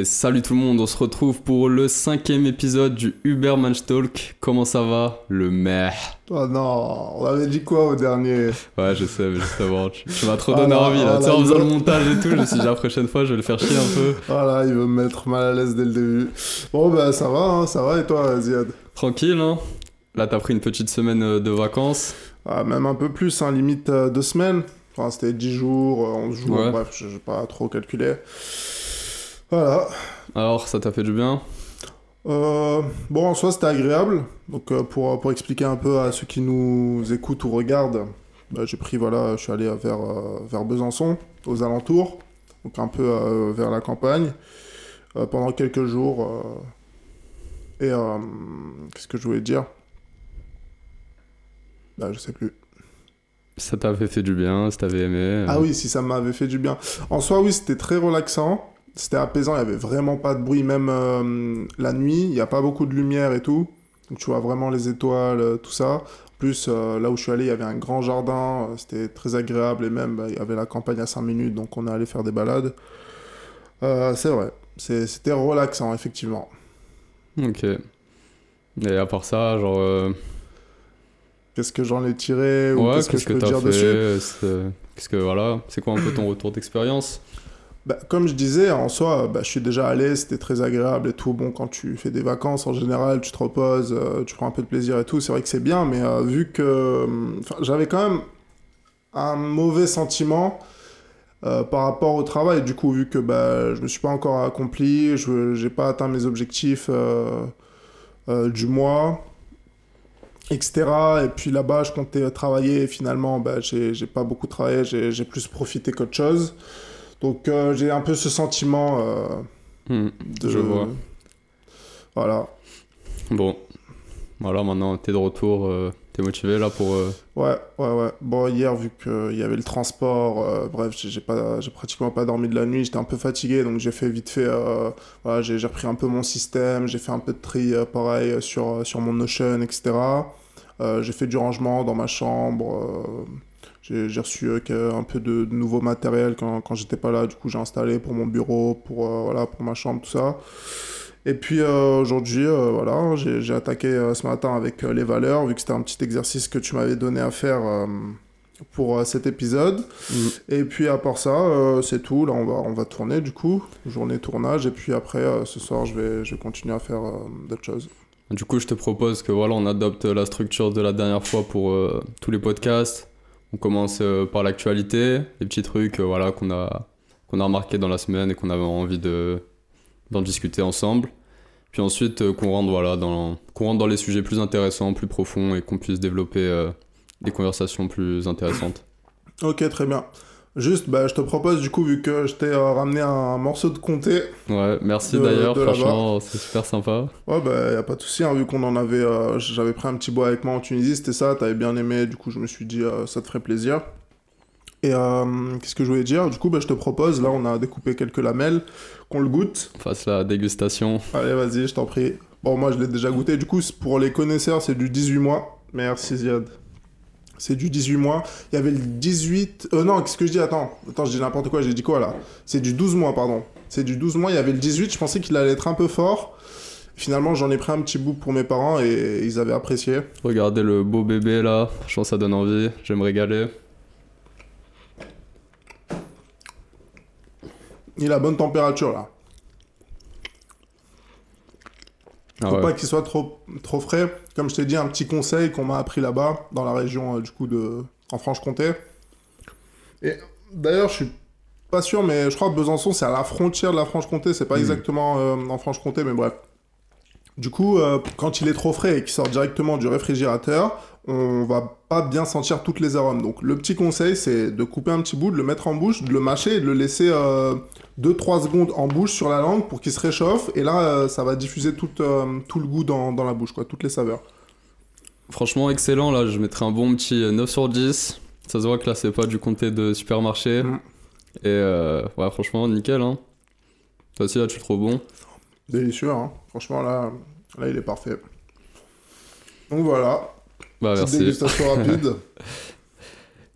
Et salut tout le monde, on se retrouve pour le cinquième épisode du Uber Manch Talk. Comment ça va Le meh. Oh non, on avait dit quoi au dernier? Ouais, je sais, mais justement, tu, tu m'as trop donné envie là. tu sais, en faisant le montage et tout, je me suis dit la prochaine fois, je vais le faire chier un peu. Voilà, il veut me mettre mal à l'aise dès le début. Bon, bah ça va, hein, ça va, et toi, Ziad? Tranquille, hein Là, t'as pris une petite semaine euh, de vacances. ah, Même un peu plus, hein, limite euh, deux semaines. Enfin, c'était 10 jours, euh, 11 jours, Ouais. bref, j'ai pas trop calculé. Voilà. Alors, ça t'a fait du bien? Euh, bon, en soi, c'était agréable. Donc, euh, pour, pour expliquer un peu à ceux qui nous écoutent ou regardent, bah, j'ai pris, voilà, je suis allé vers, euh, vers Besançon, aux alentours, donc un peu euh, vers la campagne, pendant quelques jours. et qu'est-ce que je voulais dire? Bah, je sais plus. Ça t'avait fait du bien, si t'avais aimé? Ah oui, si ça m'avait fait du bien. En soi, oui, c'était très relaxant. C'était apaisant, il n'y avait vraiment pas de bruit, même euh, la nuit, il n'y a pas beaucoup de lumière et tout. Donc tu vois vraiment les étoiles, euh, tout ça. En plus, euh, là où je suis allé, il y avait un grand jardin, c'était très agréable et même bah, il y avait la campagne à 5 minutes, donc on est allé faire des balades. Euh, c'est vrai, C'est- c'était relaxant, effectivement. Ok. Et à part ça, genre. Qu'est-ce que j'en ai tiré ou ouais, qu'est-ce que qu'est-ce je que peux dire fait dessus? Qu'est-ce que. Voilà. C'est quoi un peu ton retour d'expérience? Bah, comme je disais, en soi, bah, je suis déjà allé, c'était très agréable et tout. Bon, quand tu fais des vacances, en général, tu te reposes, euh, tu prends un peu de plaisir et tout. C'est vrai que c'est bien, mais euh, vu que euh, j'avais quand même un mauvais sentiment par rapport au travail, du coup, vu que bah, je me suis pas encore accompli, je j'ai pas atteint mes objectifs du mois, etc. Et puis là-bas, je comptais travailler et finalement, bah, j'ai pas beaucoup travaillé, j'ai plus profité qu'autre chose. Donc euh, j'ai un peu ce sentiment euh, Hmm, de... Je vois. Voilà. Bon. Voilà, maintenant, t'es de retour. euh, T'es motivé là pour. Ouais, ouais, ouais. Bon, hier, vu qu'il y avait le transport, bref, j'ai j'ai pas, j'ai pratiquement pas dormi de la nuit, j'étais un peu fatigué, donc j'ai fait vite fait, voilà, j'ai repris un peu mon système, j'ai fait un peu de tri, pareil, sur, sur mon Notion, etc. J'ai fait du rangement dans ma chambre, j'ai reçu euh, un peu de, de nouveau matériel quand, quand j'étais pas là, du coup j'ai installé pour mon bureau, pour, euh, voilà, pour ma chambre, tout ça. Et puis euh, aujourd'hui, euh, voilà, j'ai j'ai attaqué euh, ce matin avec les valeurs, vu que c'était un petit exercice que tu m'avais donné à faire pour cet épisode. hmm. Et puis à part ça, c'est tout. Là, on va, on va tourner du coup, journée tournage. Et puis après, ce soir, je vais, je vais continuer à faire d'autres choses. Du coup, je te propose que voilà, on adopte la structure de la dernière fois pour tous les podcasts. On commence euh, par l'actualité, les petits trucs euh, voilà, qu'on a, qu'on a dans la semaine et qu'on avait envie de, d'en discuter ensemble. Puis ensuite, euh, qu'on, rentre, voilà, dans, qu'on rentre dans les sujets plus intéressants, plus profonds et qu'on puisse développer des conversations plus intéressantes. Ok, très bien. Juste, bah, je te propose du coup, vu que je t'ai euh, ramené un morceau de comté, Ouais, merci d'ailleurs, franchement, c'est super sympa. Ouais, bah, y a pas de souci, hein, vu qu'on en avait. euh, J'avais pris un petit bois avec moi en Tunisie, c'était ça, t'avais bien aimé, du coup, je me suis dit, euh, ça te ferait plaisir. Et qu'est-ce que je voulais dire? Du coup, bah, je te propose, là, on a découpé quelques lamelles, qu'on le goûte. Fasse la dégustation. Allez, vas-y, je t'en prie. Bon, moi, je l'ai déjà goûté, du coup, pour les connaisseurs, c'est du 18 mois. Merci, Ziad. C'est du 18 mois. Il y avait le 18. Euh, non, qu'est-ce que je dis? Attends, attends, je dis n'importe quoi, j'ai dit quoi là? C'est du 12 mois, pardon. C'est du 12 mois, il y avait le 18, je pensais qu'il allait être un peu fort. Finalement, j'en ai pris un petit bout pour mes parents et ils avaient apprécié. Regardez le beau bébé là, franchement ça donne envie, j'aime me régaler. Il a bonne température là. Ah Faut ouais. pas qu'il soit trop, trop frais. Comme je t'ai dit, un petit conseil qu'on m'a appris là-bas, dans la région euh, du coup de. en Franche-Comté. Et d'ailleurs, je suis pas sûr, mais je crois que Besançon, c'est à la frontière de la Franche-Comté. C'est pas Mhm. exactement euh, en Franche-Comté, mais bref. Du coup, euh, quand il est trop frais et qu'il sort directement du réfrigérateur, on va pas bien sentir toutes les arômes. Donc, le petit conseil, c'est de couper un petit bout, de le mettre en bouche, de le mâcher et de le laisser 2-3 secondes en bouche sur la langue pour qu'il se réchauffe. Et là, euh, ça va diffuser tout, euh, tout le goût dans, dans la bouche, quoi, toutes les saveurs. Franchement excellent là, je mettrais un bon petit euh, 9 sur 10. Ça se voit que là c'est pas du comté de supermarché. Mhm. Et euh, ouais franchement nickel hein. Toi aussi là tu le trouves bon? Délicieux, hein. Franchement, là, là, il est parfait. Donc voilà, Bah petite merci. dégustation rapide.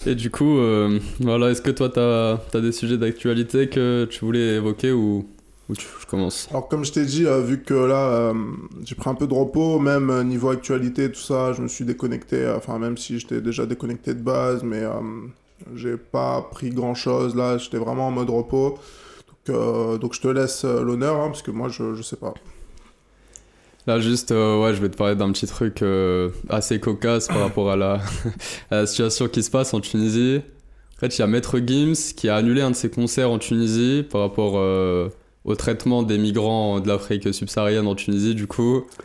Et du coup, euh, voilà, est-ce que toi t'as as des sujets d'actualité que tu voulais évoquer ou tu, je commence Alors comme je t'ai dit, euh, vu que là euh, j'ai pris un peu de repos, même niveau actualité, tout ça, je me suis déconnecté, enfin même si j'étais déjà déconnecté de base, mais j'ai pas pris grand chose là, j'étais vraiment en mode repos. Donc, je te laisse l'honneur, hein, parce que moi je, je sais pas. Là, juste, euh, ouais, je vais te parler d'un petit truc euh, assez cocasse par rapport à la, à la situation qui se passe en Tunisie. En fait, il y a Maître Gims qui a annulé un de ses concerts en Tunisie par rapport euh, au traitement des migrants de l'Afrique subsaharienne en Tunisie, du coup.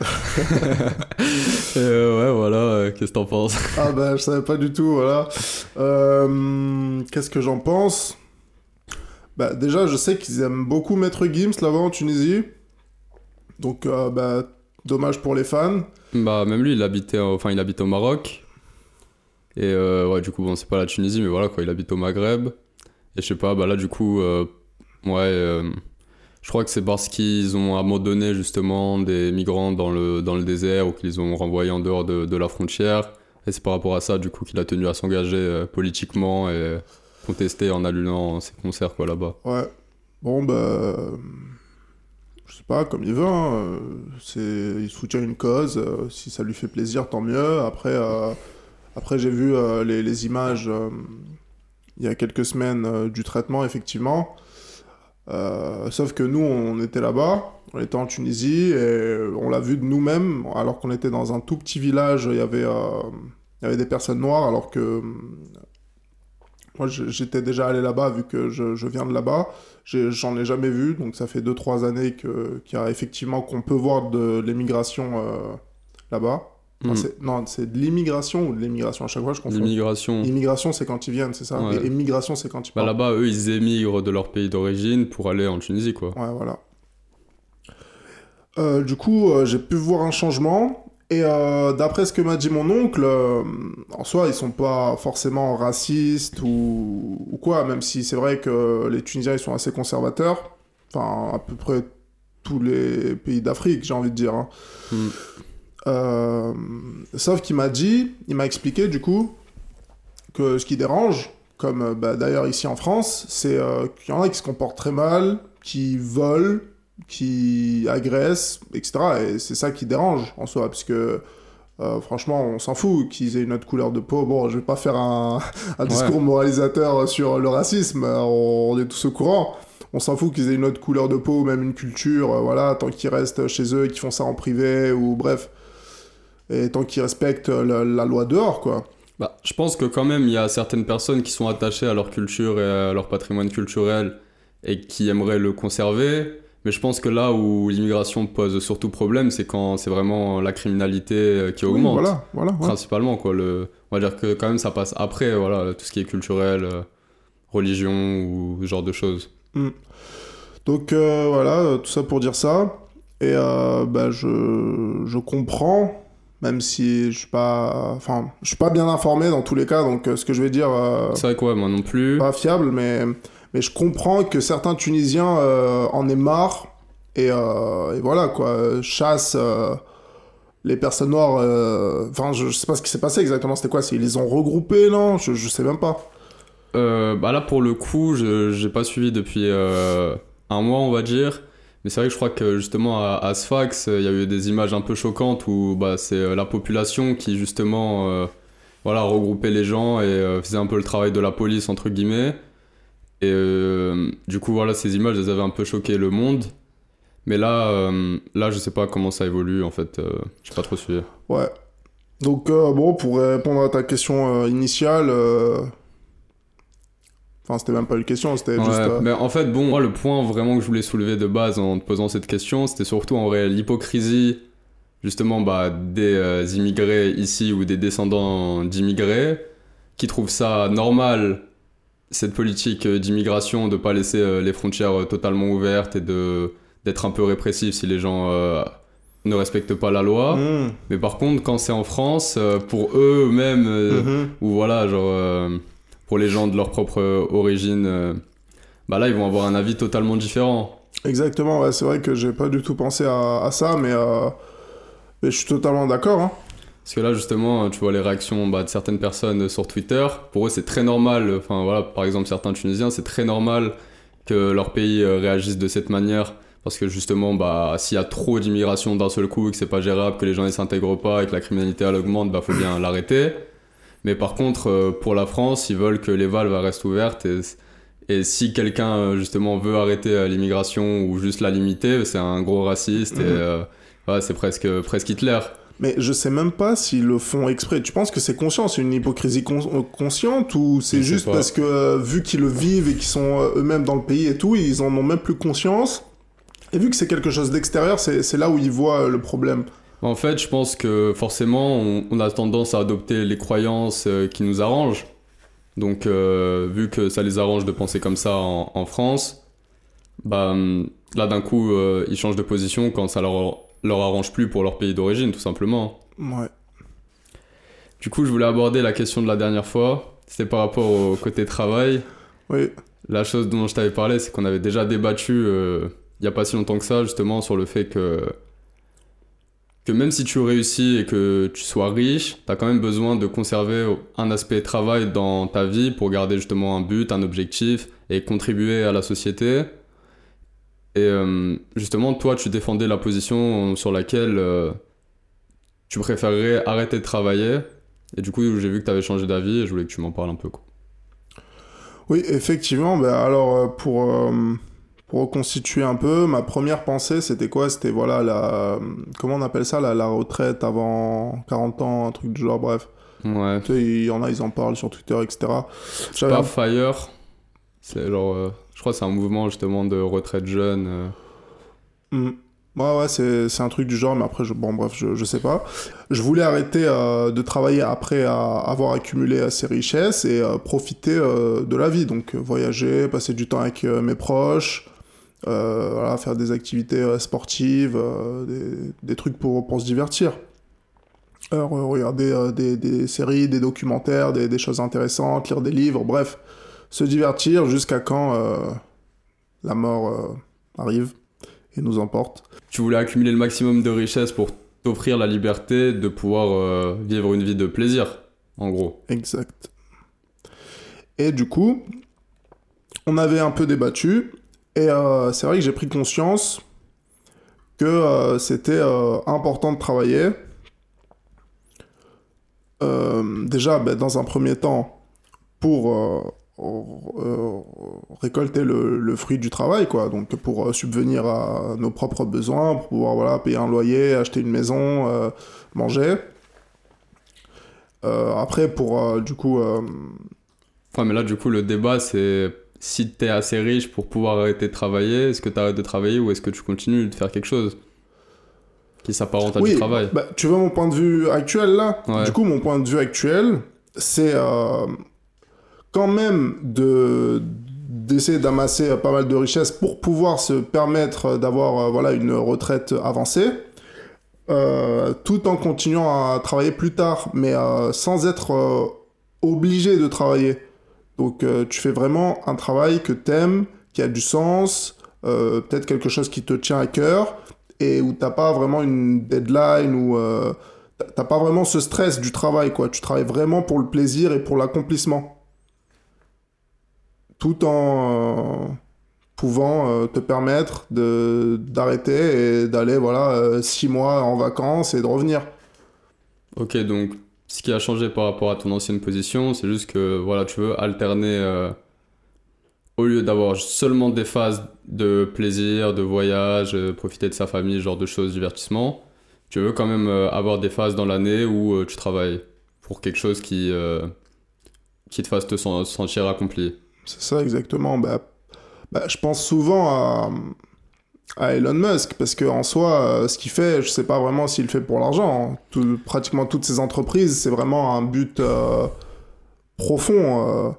Et, ouais, voilà, qu'est-ce que t'en penses? Ah bah je savais pas du tout, voilà. Qu'est-ce que j'en pense? Bah déjà je sais qu'ils aiment beaucoup Maître Gims là-bas en Tunisie. Donc euh, bah dommage pour les fans. Bah, même lui, il habitait, enfin, il habite au Maroc. Et euh, ouais, du coup, bon, c'est pas la Tunisie, mais voilà, quoi, il habite au Maghreb. Et je sais pas, bah là, du coup, euh, ouais, euh, je crois que c'est parce qu'ils ont abandonné justement des migrants dans le, dans le désert ou qu'ils ont renvoyé en dehors de, de la frontière. Et c'est par rapport à ça, du coup, qu'il a tenu à s'engager politiquement et contester en annulant ses concerts, quoi, là-bas. Ouais. Bon bah pas comme il veut. hein, il soutient une cause. euh, si ça lui fait plaisir, tant mieux. Après euh, après j'ai vu euh, les, images il y a quelques semaines du traitement effectivement. Sauf que nous, on était là-bas, on était en Tunisie et on l'a vu de nous-mêmes, alors qu'on était dans un tout petit village, il y avait, il y avait des personnes noires, alors que moi j'étais déjà allé là-bas vu que je, je viens de là-bas. J'en ai jamais vu, donc ça fait 2-3 années qu'il y a effectivement qu'on peut voir de l'émigration euh, là-bas. Enfin, Hmm. Non, c'est de l'immigration ou de l'émigration à chaque fois, je confonds. L'immigration. Immigration, c'est quand ils viennent, c'est ça Ouais. Et émigration, c'est quand ils Bah partent. là-bas, eux, ils émigrent de leur pays d'origine pour aller en Tunisie, quoi. Ouais, voilà. Euh, du coup, euh, j'ai pu voir un changement. Et euh, d'après ce que m'a dit mon oncle, euh, en soi, ils sont pas forcément racistes ou, ou quoi, même si c'est vrai que les Tunisiens, ils sont assez conservateurs. Enfin, à peu près tous les pays d'Afrique, j'ai envie de dire. hein. Hmm. Euh, sauf qu'il m'a dit, il m'a expliqué du coup, que ce qui dérange, comme bah, d'ailleurs ici en France, c'est qu'il y en a qui se comportent très mal, qui volent, qui agressent, etc. Et c'est ça qui dérange en soi, parce que euh, franchement, on s'en fout qu'ils aient une autre couleur de peau. Bon, je vais pas faire un, un discours moralisateur sur le racisme, euh, on, est tous au courant. On s'en fout qu'ils aient une autre couleur de peau, ou même une culture, euh, voilà, tant qu'ils restent chez eux et qu'ils font ça en privé, ou bref. Et tant qu'ils respectent la, la loi dehors, quoi. Bah, je pense que quand même, il y a certaines personnes qui sont attachées à leur culture et à leur patrimoine culturel et qui aimeraient le conserver. Mais je pense que là où l'immigration pose surtout problème, c'est quand c'est vraiment la criminalité euh, qui Oui, augmente. voilà, voilà. ouais. Principalement, quoi. Le... On va dire que quand même ça passe après, voilà, tout ce qui est culturel, euh, religion ou ce genre de choses. Donc euh, voilà, tout ça pour dire ça. Et euh, bah, je, je comprends, même si je suis pas, enfin, je suis pas bien informé dans tous les cas. Donc ce que je vais dire, euh, C'est vrai que ouais, moi non plus. pas fiable, mais mais je comprends que certains Tunisiens euh, en aient marre et, euh, voilà quoi, chassent euh, les personnes noires. Enfin, je, je sais pas ce qui s'est passé exactement. C'était quoi? Ils les ont regroupés, non? Je, je sais même pas. Bah là, pour le coup, j'ai pas suivi depuis un mois, on va dire. Mais c'est vrai que je crois que justement à, Sfax, il y a eu des images un peu choquantes où bah, c'est la population qui justement voilà, regroupait les gens et faisait un peu le travail de la police, entre guillemets. Et euh, du coup, voilà, ces images, elles avaient un peu choqué le monde. Mais là, euh, là je sais pas comment ça évolue en fait. Euh, j'ai pas trop suivi. Ouais. Donc, euh, bon, pour répondre à ta question euh, initiale, enfin, c'était même pas une question, c'était Ouais, juste. mais en fait, bon, moi, le point vraiment que je voulais soulever de base en te posant cette question, c'était surtout en vrai l'hypocrisie, justement, bah, des immigrés ici ou des descendants d'immigrés qui trouvent ça normal, cette politique euh, d'immigration, de pas laisser euh, les frontières euh, totalement ouvertes et de d'être un peu répressif si les gens euh, ne respectent pas la loi. hmm, Mais par contre, quand c'est en France, euh, pour eux-mêmes, euh, mhm. ou voilà, genre, pour les gens de leur propre origine, bah là, ils vont avoir un avis totalement différent. Exactement, ouais, c'est vrai que j'ai pas du tout pensé à, à ça, mais, mais je suis totalement d'accord. Hein. Parce que là, justement, tu vois les réactions bah, de certaines personnes sur Twitter. Pour eux, c'est très normal. Enfin, voilà, par exemple, certains Tunisiens, c'est très normal que leur pays euh, réagisse de cette manière. Parce que justement, bah, s'il y a trop d'immigration d'un seul coup et que c'est pas gérable, que les gens ne s'intègrent pas et que la criminalité elle augmente, bah faut bien l'arrêter. Mais par contre, euh, pour la France, ils veulent que les valves restent ouvertes et, et si quelqu'un euh, justement veut arrêter l'immigration ou juste la limiter, c'est un gros raciste et Mhm. euh, ouais, c'est presque, presque Hitler. Mais je sais même pas s'ils le font exprès. Tu penses que c'est conscient, c'est une hypocrisie con- euh, consciente ou c'est juste parce que euh, vu qu'ils le vivent et qu'ils sont euh, eux-mêmes dans le pays et tout, ils en ont même plus conscience? Et vu que c'est quelque chose d'extérieur, c'est là où ils voient euh, le problème. En fait, je pense que forcément, on, on a tendance à adopter les croyances qui nous arrangent. Donc, vu que ça les arrange de penser comme ça en, en France, bah, hum, là d'un coup, ils changent de position quand ça leur, leur arrange plus pour leur pays d'origine, tout simplement. Ouais. Du coup, je voulais aborder la question de la dernière fois. C'était par rapport au côté travail. Oui. La chose dont je t'avais parlé, c'est qu'on avait déjà débattu euh, il n'y a pas si longtemps que ça, justement, sur le fait que, que même si tu réussis et que tu sois riche, tu as quand même besoin de conserver un aspect travail dans ta vie pour garder justement un but, un objectif et contribuer à la société. Et euh, justement, toi, tu défendais la position sur laquelle euh, tu préférerais arrêter de travailler. Et du coup, j'ai vu que tu avais changé d'avis et je voulais que tu m'en parles un peu. Quoi. Oui, effectivement. Ben alors, euh, pour, euh, pour reconstituer un peu, ma première pensée, c'était quoi? C'était, voilà, la... Comment on appelle ça la, la retraite avant 40 ans, un truc du genre, bref. Ouais. Tu sais, il y en a, ils en parlent sur Twitter, etc. Pas Fire, c'est genre, je crois que c'est un mouvement justement de retraite jeune. euh. Hmm. Ouais, ouais, c'est, un truc du genre, mais après, bon, bref, je, sais pas. Je voulais arrêter euh, de travailler après avoir accumulé ces richesses et euh, profiter de la vie. Donc, voyager, passer du temps avec mes proches, faire des activités sportives, des, trucs pour, se divertir. Regarder des, séries, des documentaires, des choses intéressantes, lire des livres, bref, se divertir jusqu'à quand euh, la mort euh, arrive et nous emporte. Tu voulais accumuler le maximum de richesses pour t'offrir la liberté de pouvoir euh, vivre une vie de plaisir, en gros. Exact. Et du coup, on avait un peu débattu, et c'est vrai que j'ai pris conscience que c'était important de travailler. Déjà, ben, dans un premier temps, pour récolter le, le fruit du travail, quoi. Donc, pour euh, subvenir à nos propres besoins, pour pouvoir voilà, payer un loyer, acheter une maison, euh, manger. Euh, après, pour euh, du coup. euh, Ouais, mais là, du coup, le débat, c'est si t'es assez riche pour pouvoir arrêter de travailler, est-ce que t'arrêtes de travailler ou est-ce que tu continues de faire quelque chose qui s'apparente à oui, du travail? bah, tu vois mon point de vue actuel là? Ouais. Du coup, mon point de vue actuel, c'est euh, quand même de d'essayer d'amasser pas mal de richesses pour pouvoir se permettre d'avoir euh, voilà une retraite avancée, euh, tout en continuant à travailler plus tard, mais euh, sans être euh, obligé de travailler. Donc euh, tu fais vraiment un travail que t'aimes, qui a du sens, euh, peut-être quelque chose qui te tient à cœur, et où t'as pas vraiment une deadline, ou euh, t'as pas vraiment ce stress du travail, quoi. Tu travailles vraiment pour le plaisir et pour l'accomplissement. Tout en euh, pouvant euh, te permettre de d'arrêter et d'aller, voilà, euh, six mois en vacances et de revenir. Ok, donc ce qui a changé par rapport à ton ancienne position, c'est juste que voilà, tu veux alterner au lieu d'avoir seulement des phases de plaisir, de voyage, profiter de sa famille, genre de choses, divertissement. Tu veux quand même avoir des phases dans l'année où tu travailles pour quelque chose qui, qui te fasse te sen- sentir accompli. C'est ça exactement. Bah, bah, je pense souvent à, à Elon Musk parce que en soi, euh, ce qu'il fait, je sais pas vraiment s'il le fait pour l'argent. hein. Tout- pratiquement toutes ces entreprises, c'est vraiment un but euh, profond. euh,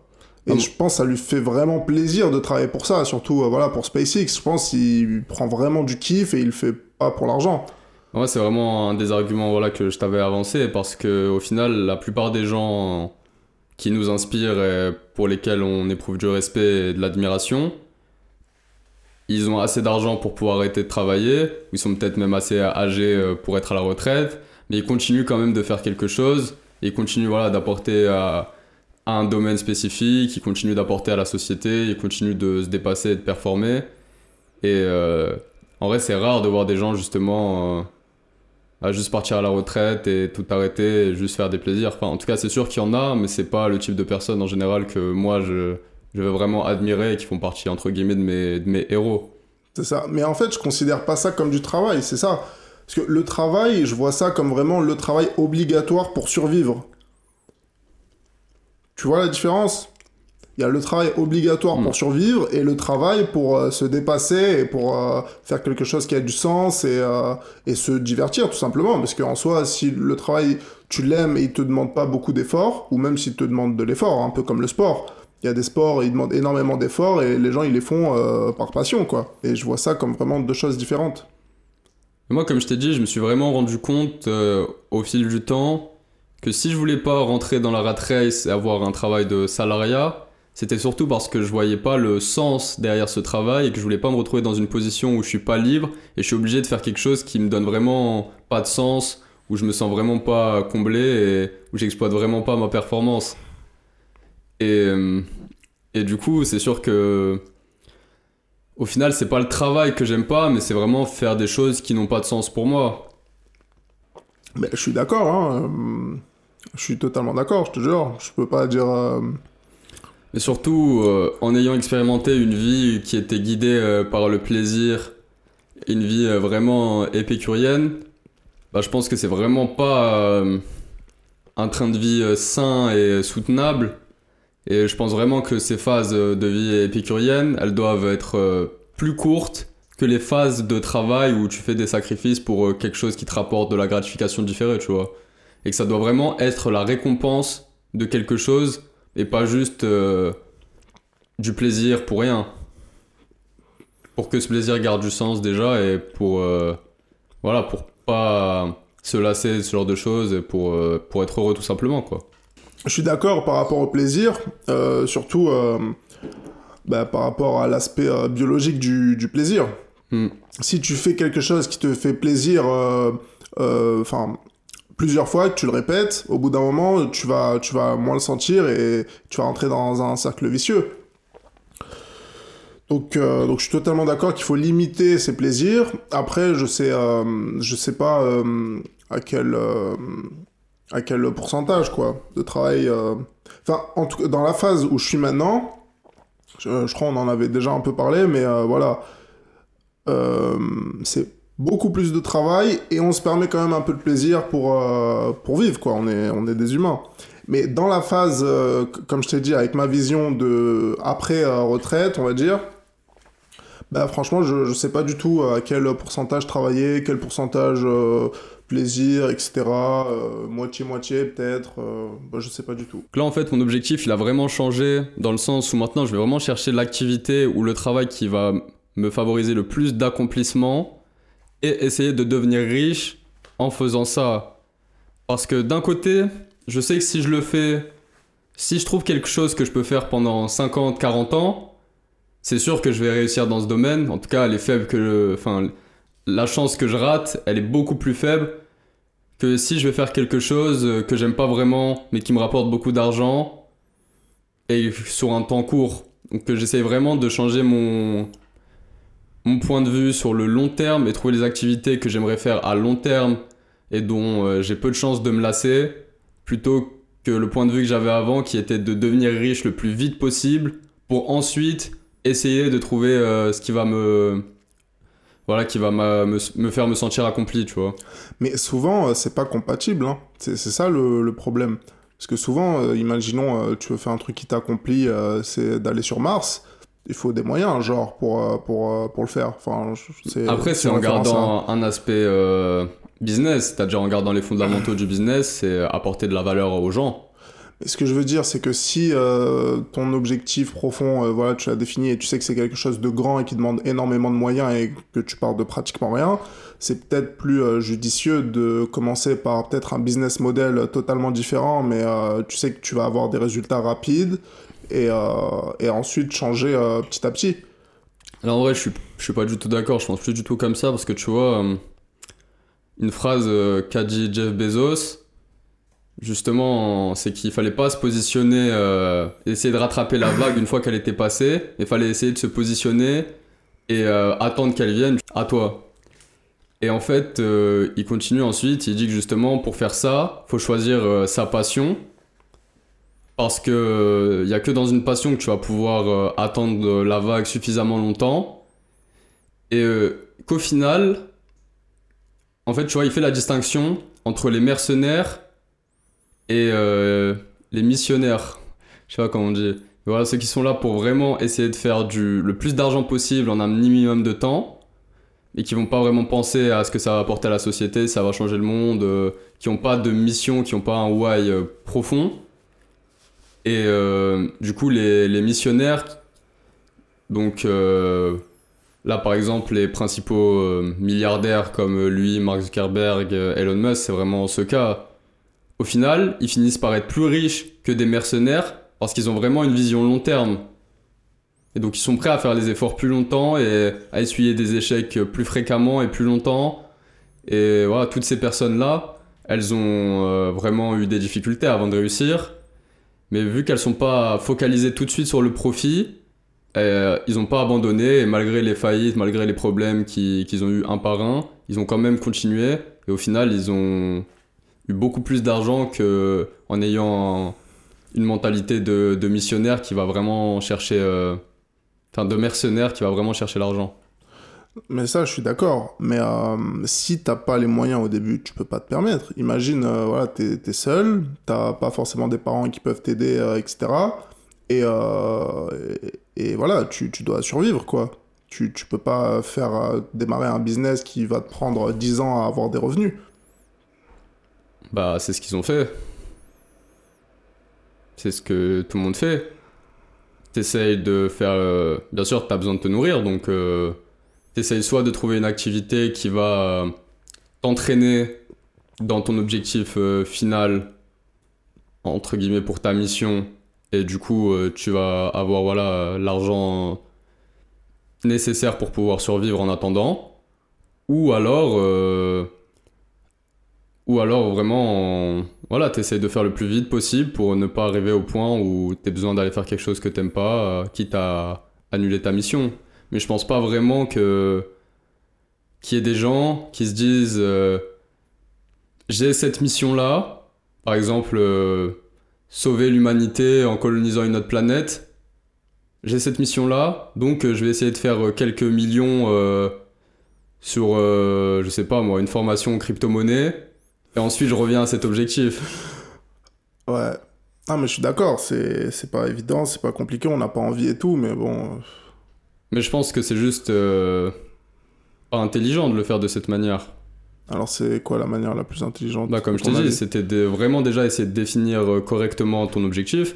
et Ah bon. je pense que ça lui fait vraiment plaisir de travailler pour ça, surtout euh, voilà pour SpaceX. Je pense qu'il prend vraiment du kiff et il le fait pas pour l'argent. Moi, c'est vraiment un des arguments voilà, que je t'avais avancé parce que au final, la plupart des gens qui nous inspirent et pour lesquels on éprouve du respect et de l'admiration, ils ont assez d'argent pour pouvoir arrêter de travailler, ils sont peut-être même assez âgés euh, pour être à la retraite, mais ils continuent quand même de faire quelque chose, ils continuent voilà, d'apporter à, un domaine spécifique, ils continuent d'apporter à la société, ils continuent de se dépasser et de performer. Et euh, en vrai, c'est rare de voir des gens justement euh, à juste partir à la retraite et tout arrêter et juste faire des plaisirs. Enfin, en tout cas, c'est sûr qu'il y en a, mais c'est pas le type de personnes en général que moi je, je vais vraiment admirer et qui font partie entre guillemets de mes, de mes héros. C'est ça. Mais en fait, je considère pas ça comme du travail, c'est ça. Parce que le travail, je vois ça comme vraiment le travail obligatoire pour survivre. Tu vois la différence? Il y a le travail obligatoire pour Mm. survivre et le travail pour euh, se dépasser et pour euh, faire quelque chose qui a du sens et, euh, et se divertir tout simplement. Parce qu'en soi, si le travail, tu l'aimes et il te demande pas beaucoup d'efforts, ou même s'il te demande de l'effort, un peu comme le sport. Il y a des sports, ils demandent énormément d'efforts et les gens, ils les font par passion, quoi. Et je vois ça comme vraiment deux choses différentes. Moi, comme je t'ai dit, je me suis vraiment rendu compte au fil du temps que si je voulais pas rentrer dans la rat race et avoir un travail de salariat, c'était surtout parce que je voyais pas le sens derrière ce travail et que je voulais pas me retrouver dans une position où je suis pas libre et je suis obligé de faire quelque chose qui me donne vraiment pas de sens, où je me sens vraiment pas comblé et où j'exploite vraiment pas ma performance. Et, euh, et du coup, c'est sûr que au final, c'est pas le travail que j'aime pas, mais c'est vraiment faire des choses qui n'ont pas de sens pour moi. Mais je suis d'accord, hein. euh, Je suis totalement d'accord, je te jure. Je peux pas dire. euh, Et surtout, euh, en ayant expérimenté une vie qui était guidée euh, par le plaisir, une vie euh, vraiment épicurienne, bah, je pense que c'est vraiment pas euh, un train de vie sain et soutenable. Et je pense vraiment que ces phases de vie épicurienne, elles doivent être plus courtes que les phases de travail où tu fais des sacrifices pour quelque chose qui te rapporte de la gratification différée, tu vois. Et que ça doit vraiment être la récompense de quelque chose et pas juste euh, du plaisir pour rien. Pour que ce plaisir garde du sens déjà et pour euh, voilà pour pas se lasser de ce genre de choses et pour euh, pour être heureux tout simplement quoi. Je suis d'accord par rapport au plaisir, surtout bah, par rapport à l'aspect biologique du, du plaisir. Hmm. Si tu fais quelque chose qui te fait plaisir, enfin plusieurs fois, que tu le répètes, au bout d'un moment, tu vas, tu vas moins le sentir et tu vas rentrer dans un cercle vicieux. Donc, euh, donc je suis totalement d'accord qu'il faut limiter ses plaisirs. Après, je sais, euh, je sais pas euh, à quel à quel pourcentage quoi de travail. Enfin, en tout dans la phase où je suis maintenant, je, je crois on en avait déjà un peu parlé, mais voilà, c'est beaucoup plus de travail et on se permet quand même un peu de plaisir pour euh, pour vivre quoi. On est on est des humains. Mais dans la phase, euh, comme je t'ai dit, avec ma vision de après euh, retraite, on va dire, bah franchement, je, je sais pas du tout à quel pourcentage travailler, quel pourcentage plaisir, etc. Moitié-moitié peut-être, bah, je sais pas du tout. Là en fait mon objectif il a vraiment changé dans le sens où maintenant je vais vraiment chercher l'activité ou le travail qui va me favoriser le plus d'accomplissement et essayer de devenir riche en faisant ça. Parce que d'un côté, je sais que si je le fais, si je trouve quelque chose que je peux faire pendant 50, 40 ans, c'est sûr que je vais réussir dans ce domaine. En tout cas, elle est faible que. Enfin, la chance que je rate, elle est beaucoup plus faible que si je vais faire quelque chose que j'aime pas vraiment, mais qui me rapporte beaucoup d'argent, et sur un temps court. Donc que j'essaye vraiment de changer mon, mon point de vue sur le long terme et trouver les activités que j'aimerais faire à long terme et dont euh, j'ai peu de chances de me lasser, plutôt que le point de vue que j'avais avant qui était de devenir riche le plus vite possible pour ensuite essayer de trouver euh, ce qui va me voilà qui va me, me faire me sentir accompli tu vois Mais souvent, euh, c'est pas compatible. Hein. C'est ça le, le problème. Parce que souvent, imaginons, tu veux faire un truc qui t'accomplit, c'est d'aller sur Mars. Il faut des moyens, genre, pour, euh, pour, euh, pour le faire. Enfin, Après, c'est en gardant un aspect euh, business, c'est-à-dire en gardant les fondamentaux du business, c'est apporter de la valeur aux gens. Mais ce que je veux dire, c'est que si euh, ton objectif profond, euh, voilà, tu l'as défini et tu sais que c'est quelque chose de grand et qui demande énormément de moyens et que tu pars de pratiquement rien, c'est peut-être plus euh, judicieux de commencer par peut-être un business model totalement différent, mais tu sais que tu vas avoir des résultats rapides et, euh, et ensuite changer euh, petit à petit. Alors en vrai, je suis, suis pas du tout d'accord, je pense plus du tout comme ça, parce que tu vois, euh, une phrase qu'a dit Jeff Bezos, justement, c'est qu'il fallait pas se positionner, euh, essayer de rattraper la vague une fois qu'elle était passée, il fallait essayer de se positionner et attendre qu'elles viennent à toi. Et en fait, il continue ensuite, il dit que justement, pour faire ça, faut choisir sa passion. Parce que il y a que dans une passion que tu vas pouvoir attendre la vague suffisamment longtemps. Et qu'au final, en fait, tu vois, il fait la distinction entre les mercenaires et les missionnaires. Je sais pas comment on dit. Voilà, ceux qui sont là pour vraiment essayer de faire du, le plus d'argent possible en un minimum de temps, et qui vont pas vraiment penser à ce que ça va apporter à la société, ça va changer le monde, euh, qui ont pas de mission, qui ont pas un why euh, profond. Et euh, du coup, les, les missionnaires, donc là par exemple, les principaux milliardaires comme lui, Mark Zuckerberg, Elon Musk, c'est vraiment ce cas. Au final, ils finissent par être plus riches que des mercenaires parce qu'ils ont vraiment une vision long terme. Et donc ils sont prêts à faire des efforts plus longtemps et à essuyer des échecs plus fréquemment et plus longtemps. Et voilà, toutes ces personnes-là, elles ont euh, vraiment eu des difficultés avant de réussir. Mais vu qu'elles sont pas focalisées tout de suite sur le profit, euh, ils n'ont pas abandonné et malgré les faillites, malgré les problèmes qu'ils ont eu un par un, ils ont quand même continué et au final ils ont eu beaucoup plus d'argent qu'en ayant une mentalité de, missionnaire qui va vraiment chercher. Euh, enfin, de mercenaire qui va vraiment chercher l'argent. Mais ça, je suis d'accord. Mais euh, si t'as pas les moyens au début, tu peux pas te permettre. Imagine, euh, voilà, t'es es seul, t'as pas forcément des parents qui peuvent t'aider, etc. Et, voilà, tu, tu, dois survivre, quoi. Tu, tu peux pas faire démarrer un business qui va te prendre 10 ans à avoir des revenus. Bah, c'est ce qu'ils ont fait. C'est ce que tout le monde fait. T'essayes de faire. Euh, bien sûr, t'as besoin de te nourrir, donc euh, t'essayes soit de trouver une activité qui va t'entraîner dans ton objectif euh, final, entre guillemets, pour ta mission, et du coup, tu vas avoir voilà l'argent nécessaire pour pouvoir survivre en attendant, ou alors ou alors vraiment, voilà, t'essayes de faire le plus vite possible pour ne pas arriver au point où t'as besoin d'aller faire quelque chose que t'aimes pas, euh, quitte à annuler ta mission. Mais je pense pas vraiment que qu'il y ait des gens qui se disent euh, j'ai cette mission là, par exemple euh, sauver l'humanité en colonisant une autre planète. J'ai cette mission là, donc je vais essayer de faire quelques millions sur, je sais pas moi, une formation crypto-monnaie et ensuite, je reviens à cet objectif. Ouais. Ah, mais je suis d'accord, c'est pas évident, c'est pas compliqué, on n'a pas envie et tout, mais bon. Mais je pense que c'est juste euh, pas intelligent de le faire de cette manière. Alors, c'est quoi la manière la plus intelligente bah, Comme je t'ai dit, c'était vraiment déjà essayer de définir euh, correctement ton objectif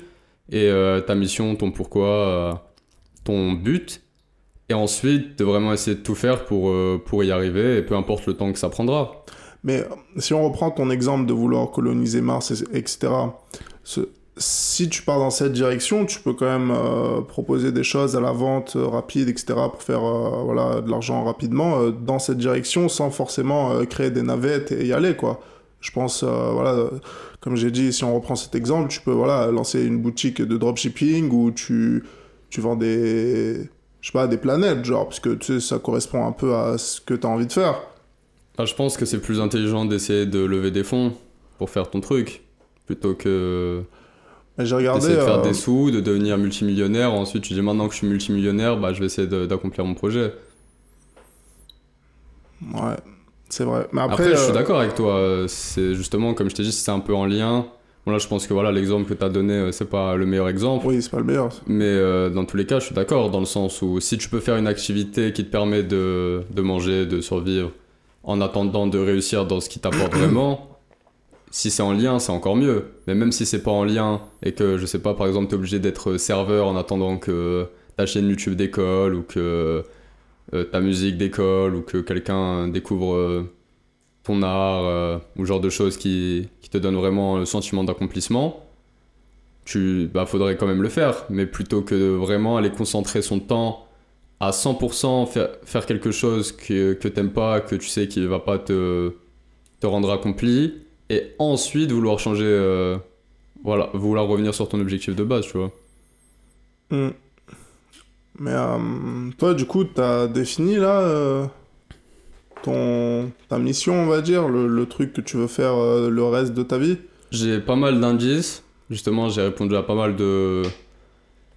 et euh, ta mission, ton pourquoi, ton but. Et ensuite, de vraiment essayer de tout faire pour, pour y arriver, et peu importe le temps que ça prendra. Mais si on reprend ton exemple de vouloir coloniser Mars, etc., si tu pars dans cette direction, tu peux quand même euh, proposer des choses à la vente euh, rapide, etc., pour faire euh, voilà, de l'argent rapidement dans cette direction sans forcément créer des navettes et y aller, quoi. Je pense, voilà, comme j'ai dit, si on reprend cet exemple, tu peux voilà, lancer une boutique de dropshipping où tu, tu vends des, je sais pas, des planètes, genre, parce que tu sais, ça correspond un peu à ce que tu as envie de faire. Ah, je pense que c'est plus intelligent d'essayer de lever des fonds pour faire ton truc plutôt que j'ai regardé de faire des euh, sous, de devenir multimillionnaire. Ensuite, tu dis maintenant que je suis multimillionnaire, bah, je vais essayer d'accomplir mon projet. Ouais, c'est vrai. Mais après, après je suis euh, d'accord avec toi. C'est justement, comme je t'ai dit, c'est un peu en lien. Bon, là, je pense que voilà, l'exemple que tu as donné, euh, c'est pas le meilleur exemple. Oui, c'est pas le meilleur. Mais dans tous les cas, je suis d'accord, dans le sens où si tu peux faire une activité qui te permet de, de manger, de survivre, en attendant de réussir dans ce qui t'apporte vraiment. Si c'est en lien, c'est encore mieux. Mais même si c'est pas en lien et que, je sais pas, par exemple, t'es obligé d'être serveur en attendant que ta chaîne YouTube d'école ou que euh, ta musique d'école ou que quelqu'un découvre euh, ton art euh, ou genre de choses qui, qui te donnent vraiment le sentiment d'accomplissement, tu bah, faudrait quand même le faire. Mais plutôt que de vraiment aller concentrer son temps à 100% faire, quelque chose que, que t'aimes pas, que tu sais qu'il va pas te, te rendre accompli, et ensuite vouloir changer, euh, voilà, vouloir revenir sur ton objectif de base, tu vois. Hmm. Mais euh, toi, du coup, t'as défini là euh, ton, ta mission, on va dire, le, le truc que tu veux faire euh, le reste de ta vie? J'ai pas mal d'indices. Justement, j'ai répondu à pas mal de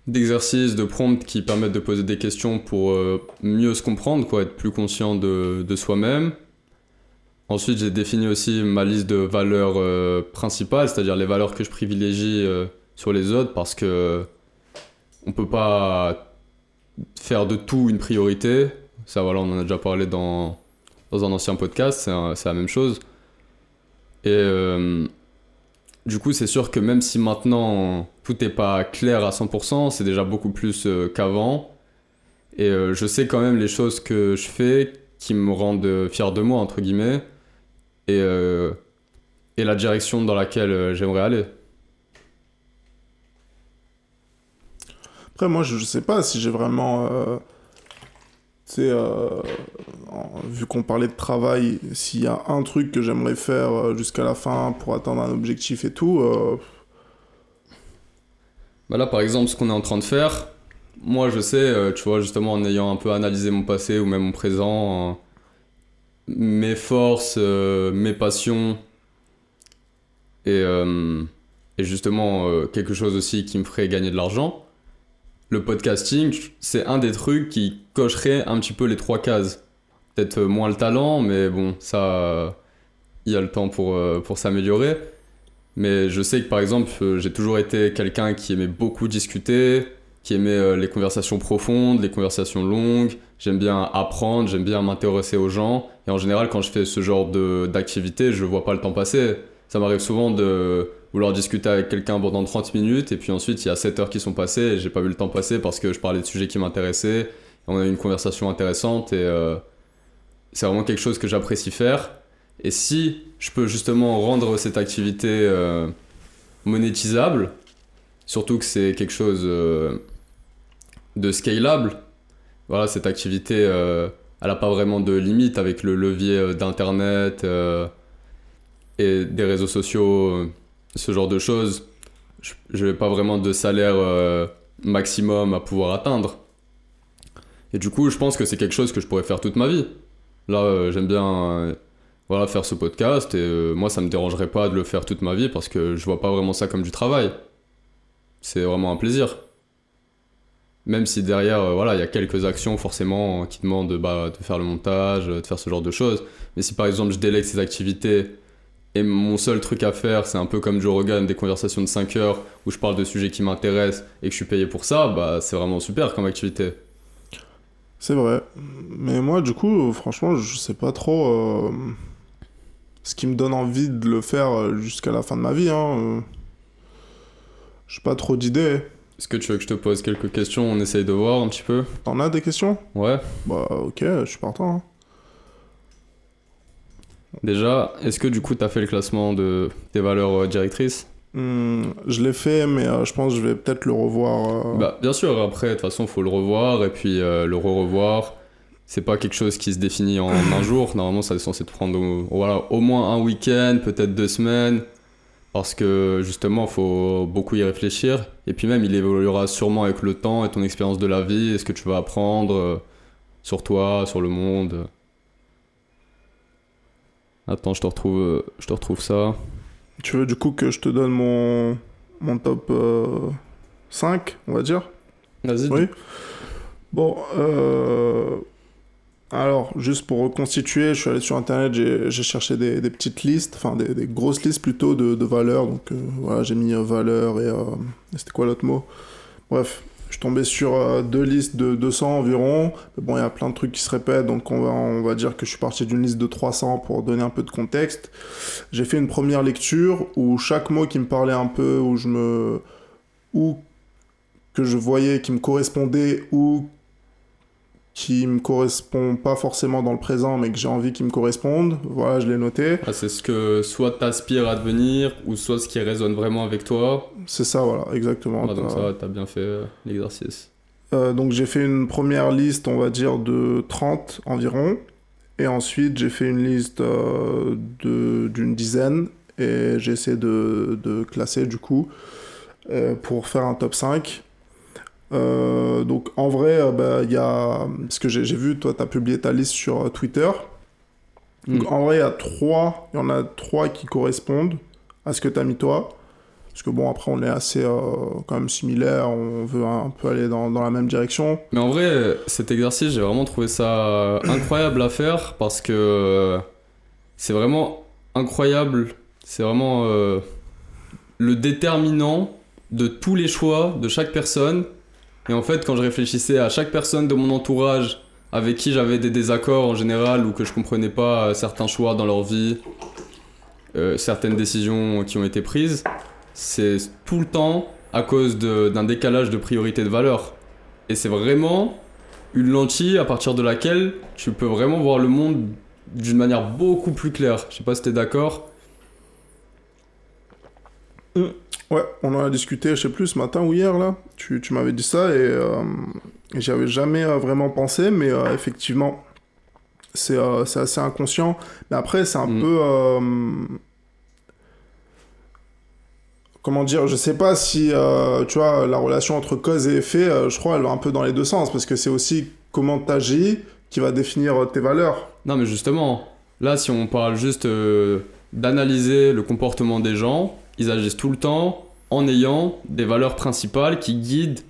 d'exercices, de prompts qui permettent de poser des questions pour mieux se comprendre, quoi, être plus conscient de, de soi-même. Ensuite, j'ai défini aussi ma liste de valeurs euh, principales, c'est-à-dire les valeurs que je privilégie euh, sur les autres, parce que on peut pas faire de tout une priorité. Ça, voilà, on en a déjà parlé dans, dans un ancien podcast, c'est la même chose. Et euh, du coup, c'est sûr que même si maintenant tout n'est pas clair à 100%, c'est déjà beaucoup plus qu'avant. Et je sais quand même les choses que je fais qui me rendent fier de moi, entre guillemets, et, euh, et la direction dans laquelle euh, j'aimerais aller. Après, moi, je, je sais pas si j'ai vraiment. euh, tu sais, euh, vu qu'on parlait de travail, s'il y a un truc que j'aimerais faire jusqu'à la fin pour atteindre un objectif et tout, euh, Bah là, par exemple, ce qu'on est en train de faire, moi, je sais, tu vois, justement, en ayant un peu analysé mon passé ou même mon présent, mes forces, euh, mes passions, et, euh, et justement, euh, quelque chose aussi qui me ferait gagner de l'argent, le podcasting, c'est un des trucs qui cocherait un petit peu les trois cases. Peut-être moins le talent, mais bon, ça, il y a le temps pour, pour s'améliorer. Mais je sais que par exemple, j'ai toujours été quelqu'un qui aimait beaucoup discuter, qui aimait les conversations profondes, les conversations longues. J'aime bien apprendre, j'aime bien m'intéresser aux gens. Et en général, quand je fais ce genre d'activité, je vois pas le temps passer. Ça m'arrive souvent de vouloir discuter avec quelqu'un pendant 30 minutes et puis ensuite il y a 7 heures qui sont passées et j'ai pas vu le temps passer parce que je parlais de sujets qui m'intéressaient. On a eu une conversation intéressante et euh, c'est vraiment quelque chose que j'apprécie faire. Et si je peux justement rendre cette activité euh, monétisable, surtout que c'est quelque chose euh, de scalable, voilà, cette activité, euh, elle n'a pas vraiment de limite avec le levier euh, d'Internet euh, et des réseaux sociaux, ce genre de choses. Je n'ai pas vraiment de salaire maximum à pouvoir atteindre. Et du coup, je pense que c'est quelque chose que je pourrais faire toute ma vie. Là, j'aime bien voilà, faire ce podcast et moi, ça me dérangerait pas de le faire toute ma vie parce que je vois pas vraiment ça comme du travail. C'est vraiment un plaisir. Même si derrière, euh, voilà, il y a quelques actions forcément qui demandent bah, de faire le montage, de faire ce genre de choses. Mais si par exemple je délègue ces activités et mon seul truc à faire, c'est un peu comme Joe Rogan, des conversations de 5 heures où je parle de sujets qui m'intéressent et que je suis payé pour ça, bah c'est vraiment super comme activité. c'est vrai. Mais moi, du coup, franchement, je sais pas trop euh, ce qui me donne envie de le faire euh, jusqu'à la fin de ma vie. Hein. euh. J'ai pas trop d'idées. Est-ce que tu veux que je te pose quelques questions On essaye de voir un petit peu T'en as des questions? Ouais. Bah, ok, je suis partant. hein. Déjà, est-ce que du coup t'as fait le classement de tes valeurs euh, directrices? Hmm, je l'ai fait, mais euh, je pense que je vais peut-être le revoir. euh, Bah, bien sûr, après, de toute façon, faut le revoir et puis le re-revoir. C'est pas quelque chose qui se définit en un jour. Normalement, ça est censé te prendre au, voilà, au moins un week-end, peut-être deux semaines. Parce que justement, faut beaucoup y réfléchir. Et puis même, il évoluera sûrement avec le temps et ton expérience de la vie et ce que tu vas apprendre euh, sur toi, sur le monde. Attends, je te retrouve, euh, je te retrouve ça. Tu veux du coup que je te donne mon, mon top euh, 5, on va dire? Vas-y. Oui? Bon, euh, alors, juste pour reconstituer, je suis allé sur Internet, j'ai cherché des, petites listes, enfin des, grosses listes plutôt de, valeurs. Donc euh, voilà, j'ai mis euh, valeurs et... euh, C'était quoi l'autre mot? Bref, je suis tombé sur euh, deux listes de 200 environ. Bon, il y a plein de trucs qui se répètent, donc on va, on va dire que je suis parti d'une liste de 300 pour donner un peu de contexte. J'ai fait une première lecture où chaque mot qui me parlait un peu, où je me... ou que je voyais qui me correspondait ou qui me correspond pas forcément dans le présent mais que j'ai envie qu'il me corresponde. Voilà, je l'ai noté. Ah, c'est ce que soit t'aspires à devenir ou soit ce qui résonne vraiment avec toi. C'est ça, voilà, exactement. Ah, donc ça, t'as bien fait euh, l'exercice. Euh, donc j'ai fait une première liste, on va dire, de 30 environ. Et ensuite, j'ai fait une liste euh, d'une dizaine. Et j'ai essayé de, de classer, du coup, euh, pour faire un top 5. Euh, donc en vrai, euh, bah, il y a. Parce que j'ai vu, toi, tu as publié ta liste sur euh, Twitter. Donc Mm. en vrai, il y a trois. Il y en a trois qui correspondent à ce que tu as mis toi. Parce que bon, après, on est assez euh, quand même similaires. On veut un peu aller dans, dans la même direction. Mais en vrai, cet exercice, j'ai vraiment trouvé ça incroyable à faire parce que c'est vraiment incroyable. C'est vraiment euh, le déterminant de tous les choix de chaque personne. Et en fait, quand je réfléchissais à chaque personne de mon entourage avec qui j'avais des désaccords en général ou que je comprenais pas euh, certains choix dans leur vie, euh, certaines décisions qui ont été prises, c'est tout le temps à cause d'un décalage de priorité de valeur. Et c'est vraiment une lentille à partir de laquelle tu peux vraiment voir le monde d'une manière beaucoup plus claire. Je sais pas si t'es d'accord. Ouais, on en a discuté, je sais plus, ce matin ou hier, là. Tu, tu m'avais dit ça et, euh, et j'y avais jamais euh, vraiment pensé, mais euh, effectivement, c'est euh, c'est assez inconscient. Mais après, c'est un Mm. peu. comment dire Je sais pas si, tu vois, la relation entre cause et effet, je crois, elle va un peu dans les deux sens, parce que c'est aussi comment t'agis qui va définir tes valeurs. Non, mais justement, là, si on parle juste d'analyser le comportement des gens, ils agissent tout le temps en ayant des valeurs principales qui guident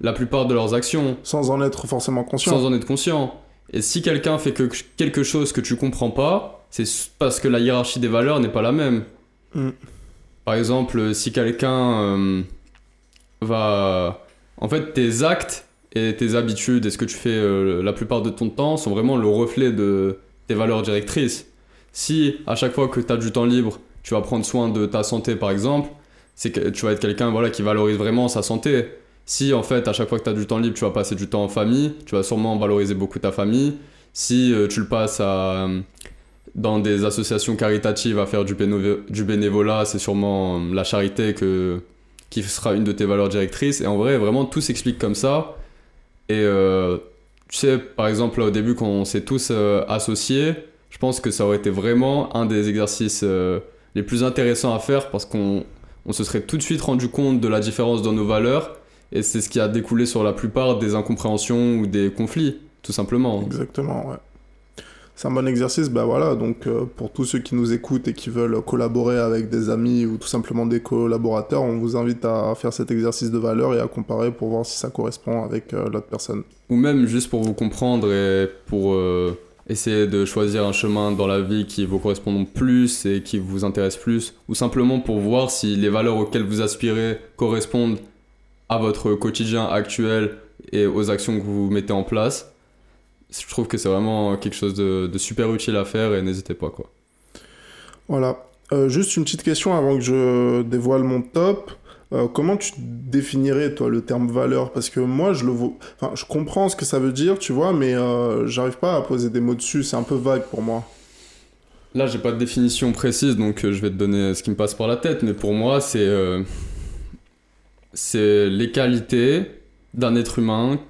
la plupart de leurs actions, Sans en être forcément conscient. sans en être conscient. Et si quelqu'un fait que, quelque chose que tu comprends pas, c'est parce que la hiérarchie des valeurs n'est pas la même. Mm. Par exemple, si quelqu'un euh, va... En fait, tes actes et tes habitudes et ce que tu fais euh, la plupart de ton temps sont vraiment le reflet de tes valeurs directrices. Si à chaque fois que tu as du temps libre, tu vas prendre soin de ta santé par exemple, c'est que tu vas être quelqu'un voilà, qui valorise vraiment sa santé. Si en fait à chaque fois que tu as du temps libre, tu vas passer du temps en famille, tu vas sûrement valoriser beaucoup ta famille. Si euh, tu le passes à, dans des associations caritatives à faire du, du bénévolat, c'est sûrement euh, la charité que, qui sera une de tes valeurs directrices. Et en vrai, vraiment, tout s'explique comme ça. Et euh, tu sais, par exemple, au début, quand on s'est tous associés, je pense que ça aurait été vraiment un des exercices les plus intéressants à faire parce qu'on on se serait tout de suite rendu compte de la différence dans nos valeurs. Et c'est ce qui a découlé sur la plupart des incompréhensions ou des conflits, tout simplement. Exactement, ouais. C'est un bon exercice, bah voilà, donc euh, pour tous ceux qui nous écoutent et qui veulent collaborer avec des amis ou tout simplement des collaborateurs, on vous invite à faire cet exercice de valeur et à comparer pour voir si ça correspond avec euh, l'autre personne. ou même juste pour vous comprendre et pour euh, essayer de choisir un chemin dans la vie qui vous correspond plus et qui vous intéresse plus, ou simplement pour voir si les valeurs auxquelles vous aspirez correspondent à votre quotidien actuel et aux actions que vous mettez en place. Je trouve que c'est vraiment quelque chose de, de super utile à faire et n'hésitez pas quoi. Voilà. Euh, juste une petite question avant que je dévoile mon top. Euh, comment tu définirais, toi, le terme valeur? Parce que moi, je le vois... Enfin, je comprends ce que ça veut dire, tu vois, mais euh, j'arrive pas à poser des mots dessus. C'est un peu vague pour moi. Là, j'ai pas de définition précise, donc euh, je vais te donner ce qui me passe par la tête, mais pour moi, c'est c'est les qualités d'un être humain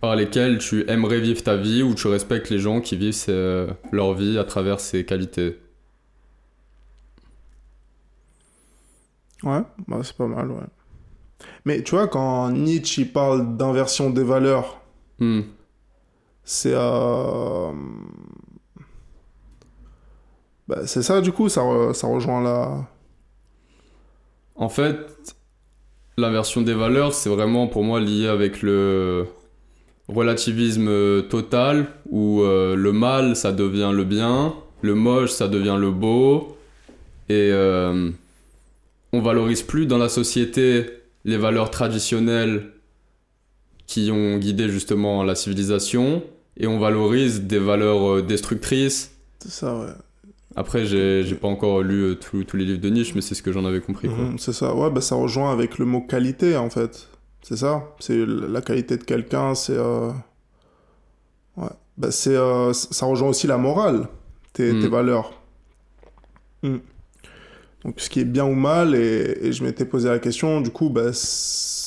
par lesquelles tu aimerais vivre ta vie ou tu respectes les gens qui vivent leur vie à travers ces qualités. Ouais, bah, c'est pas mal, ouais. Mais tu vois, quand Nietzsche il parle d'inversion des valeurs, Hmm. c'est... euh, Bah, c'est ça, du coup, ça, re- ça rejoint la... En fait, l'inversion des valeurs, c'est vraiment pour moi lié avec le relativisme euh, total, où euh, le mal, ça devient le bien, le moche, ça devient le beau, et euh, on valorise plus dans la société les valeurs traditionnelles qui ont guidé justement la civilisation, et on valorise des valeurs euh, destructrices. C'est ça, ouais. Après, j'ai j'ai pas encore lu euh, tous les livres de Nietzsche, mais c'est ce que j'en avais compris. Mhm, c'est ça, ouais, bah, ça rejoint avec le mot qualité, en fait. C'est ça, c'est la qualité de quelqu'un, c'est... euh, Ouais, bah, c'est... euh, Ça rejoint aussi la morale, tes, Mm. tes valeurs. Mm. Donc, ce qui est bien ou mal, et, je m'étais posé la question, du coup, bah,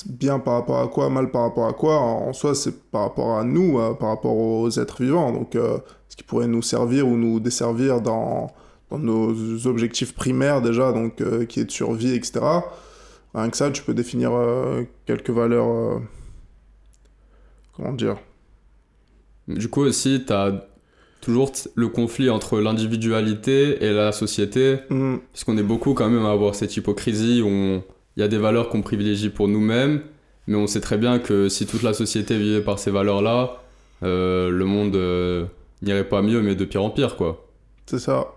bien par rapport à quoi, mal par rapport à quoi, en, soi, c'est par rapport à nous, euh, par rapport aux êtres vivants, donc euh, ce qui pourrait nous servir ou nous desservir dans, nos objectifs primaires déjà, donc euh, qui est de survie, etc. Rien que ça, tu peux définir quelques valeurs. comment dire Du coup aussi, tu as toujours le conflit entre l'individualité et la société, Hmm, puisqu'on est beaucoup quand même à avoir cette hypocrisie où il y a des valeurs qu'on privilégie pour nous-mêmes, mais on sait très bien que si toute la société vivait par ces valeurs-là, euh, le monde euh, n'irait pas mieux, mais de pire en pire, quoi. C'est ça.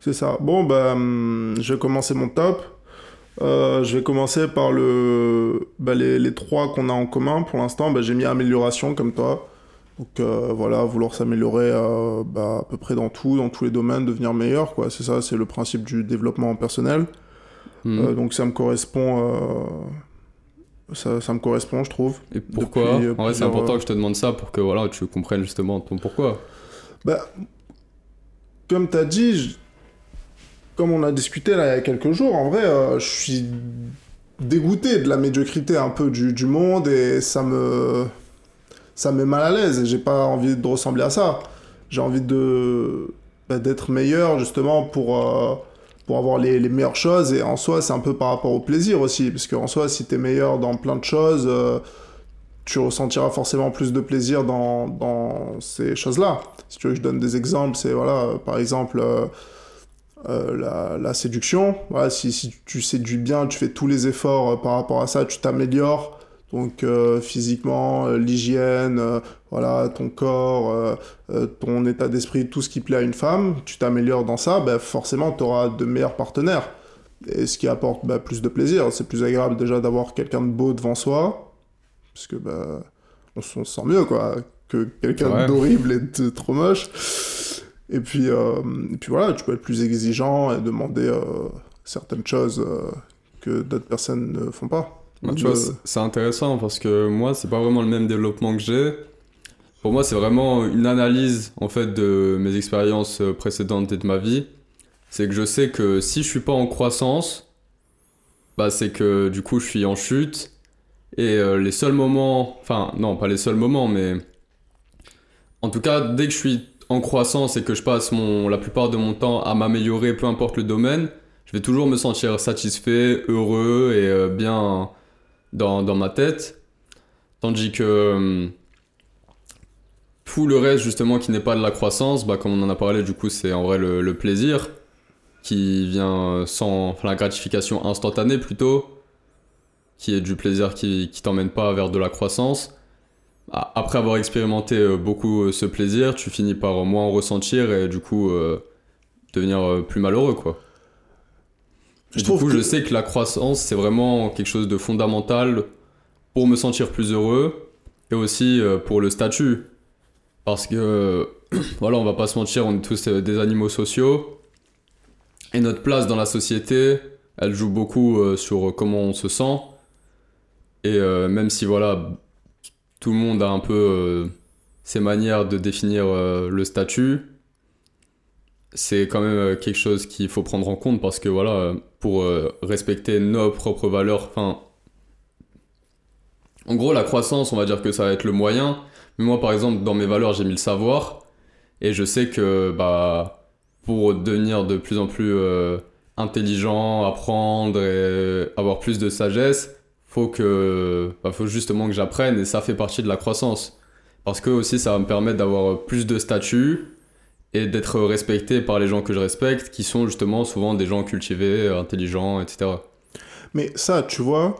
C'est ça. Bon, bah, hum, je vais commencer mon top. Euh, je vais commencer par le, bah, les, les trois qu'on a en commun pour l'instant. Bah, j'ai mis amélioration comme toi. Donc euh, voilà, vouloir s'améliorer euh, bah, à peu près dans tout, dans tous les domaines, devenir meilleur. quoi. C'est ça, c'est le principe du développement personnel. Hmm. Euh, donc ça me correspond. ça, ça me correspond, je trouve. et pourquoi depuis, En vrai, c'est important que je te demande ça pour que voilà, tu comprennes justement ton pourquoi. Bah, comme tu as dit, je- comme on a discuté là il y a quelques jours, en vrai, je suis dégoûté de la médiocrité un peu du, du monde et ça me ça me met mal à l'aise et j'ai pas envie de ressembler à ça. J'ai envie de bah, d'être meilleur justement pour euh, pour avoir les, les meilleures choses et en soi c'est un peu par rapport au plaisir aussi parce qu'en soi si tu es meilleur dans plein de choses euh, tu ressentiras forcément plus de plaisir dans, dans ces choses-là. Si tu veux que je donne des exemples, c'est voilà, euh, par exemple la, la séduction. Voilà, si, si tu séduis bien, tu fais tous les efforts par rapport à ça, tu t'améliores. Donc euh, physiquement, euh, l'hygiène, euh, voilà, ton corps, euh, ton état d'esprit, tout ce qui plaît à une femme, tu t'améliores dans ça, ben, forcément tu auras de meilleurs partenaires. Et ce qui apporte bah, plus de plaisir. C'est plus agréable déjà d'avoir quelqu'un de beau devant soi, parce que bah, on, se sent mieux quoi que quelqu'un Ouais. d'horrible et de trop moche. Et puis, et puis voilà, tu peux être plus exigeant et demander certaines choses que d'autres personnes ne font pas. Bah, tu vois, de- c'est- c'est intéressant parce que moi, c'est pas vraiment le même développement que j'ai. Pour moi, c'est vraiment une analyse en fait de mes expériences euh, précédentes et de ma vie. C'est que je sais que si je suis pas en croissance, bah c'est que du coup je suis en chute. Et euh, les seuls moments, enfin non, pas les seuls moments, mais en tout cas, dès que je suis en croissance et que je passe mon, la plupart de mon temps à m'améliorer, peu importe le domaine, je vais toujours me sentir satisfait, heureux et euh, bien dans, dans ma tête. Tandis que hum, tout le reste, justement, qui n'est pas de la croissance, bah, comme on en a parlé, du coup, c'est en vrai le, plaisir qui vient sans enfin, la gratification instantanée plutôt, qui est du plaisir qui, qui t'emmène pas vers de la croissance. Après avoir expérimenté euh, beaucoup euh, ce plaisir, tu finis par euh, moins en ressentir et du coup euh, devenir euh, plus malheureux, quoi. Je du trouve coup, que- je sais que la croissance, c'est vraiment quelque chose de fondamental pour me sentir plus heureux et aussi euh, pour le statut. Parce que, voilà, on va pas se mentir, on est tous euh, des animaux sociaux. Et notre place dans la société, elle joue beaucoup euh, sur comment on se sent. Et euh, même si, voilà, tout le monde a un peu euh, ses manières de définir euh, le statut, c'est quand même quelque chose qu'il faut prendre en compte parce que, voilà, pour euh, respecter nos propres valeurs, enfin. En gros, la croissance, on va dire que ça va être le moyen. Mais moi, par exemple, dans mes valeurs, j'ai mis le savoir. Et je sais que, bah, pour devenir de plus en plus euh, intelligent, apprendre et avoir plus de sagesse, faut que, bah, faut justement que j'apprenne et ça fait partie de la croissance. Parce que aussi, ça va me permettre d'avoir plus de statut et d'être respecté par les gens que je respecte, qui sont justement souvent des gens cultivés, intelligents, etc. Mais ça, tu vois,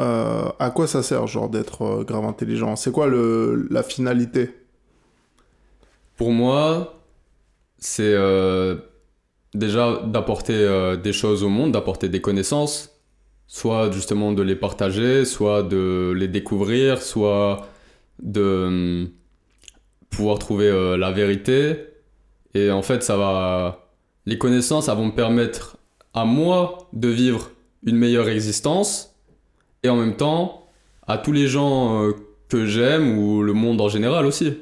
euh, à quoi ça sert, genre, d'être euh, grave intelligent? C'est quoi le, la finalité? Pour moi, c'est euh, déjà d'apporter euh, des choses au monde, d'apporter des connaissances, soit justement de les partager, soit de les découvrir, soit de hum, pouvoir trouver la vérité. Et en fait, ça va. Les connaissances, elles vont me permettre à moi de vivre une meilleure existence et en même temps à tous les gens euh, que j'aime ou le monde en général aussi.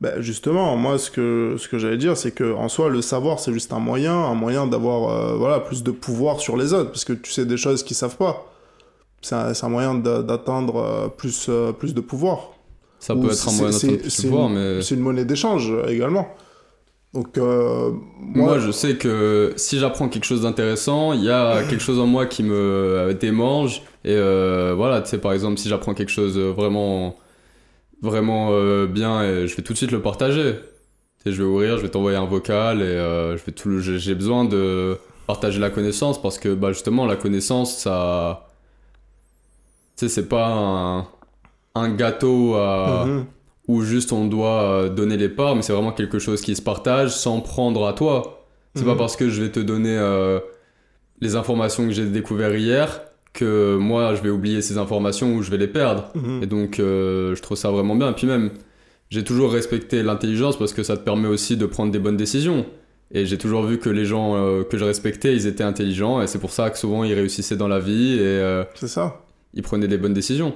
Ben justement, moi, ce que, ce que j'allais dire, c'est que en soi, le savoir, c'est juste un moyen, un moyen d'avoir euh, voilà, plus de pouvoir sur les autres, parce que tu sais des choses qu'ils savent pas. C'est un, moyen d'a- d'atteindre euh, plus, euh, plus de pouvoir. Ça Ou peut être un moyen d'atteindre plus de pouvoir, une- mais C'est une monnaie d'échange également. Donc, euh, Moi, moi, je sais que si j'apprends quelque chose d'intéressant, il y a quelque chose en moi qui me euh, démange. Et euh, voilà, tu sais, par exemple, si j'apprends quelque chose vraiment, vraiment euh, bien, et je vais tout de suite le partager. Tu sais, je vais ouvrir, je vais t'envoyer un vocal et je vais tout j'ai besoin de partager la connaissance parce que bah, justement, la connaissance, ça. Tu sais, c'est pas un, un gâteau à Mhm. Où juste on doit euh, donner les parts, mais c'est vraiment quelque chose qui se partage sans prendre à toi. C'est pas Mhm. parce que je vais te donner euh, les informations que j'ai découvertes hier que moi je vais oublier ces informations ou je vais les perdre. Mhm. Et donc euh, je trouve ça vraiment bien. Et puis même, j'ai toujours respecté l'intelligence parce que ça te permet aussi de prendre des bonnes décisions. Et j'ai toujours vu que les gens euh, que je respectais, ils étaient intelligents et c'est pour ça que souvent ils réussissaient dans la vie et ça. ils prenaient des bonnes décisions.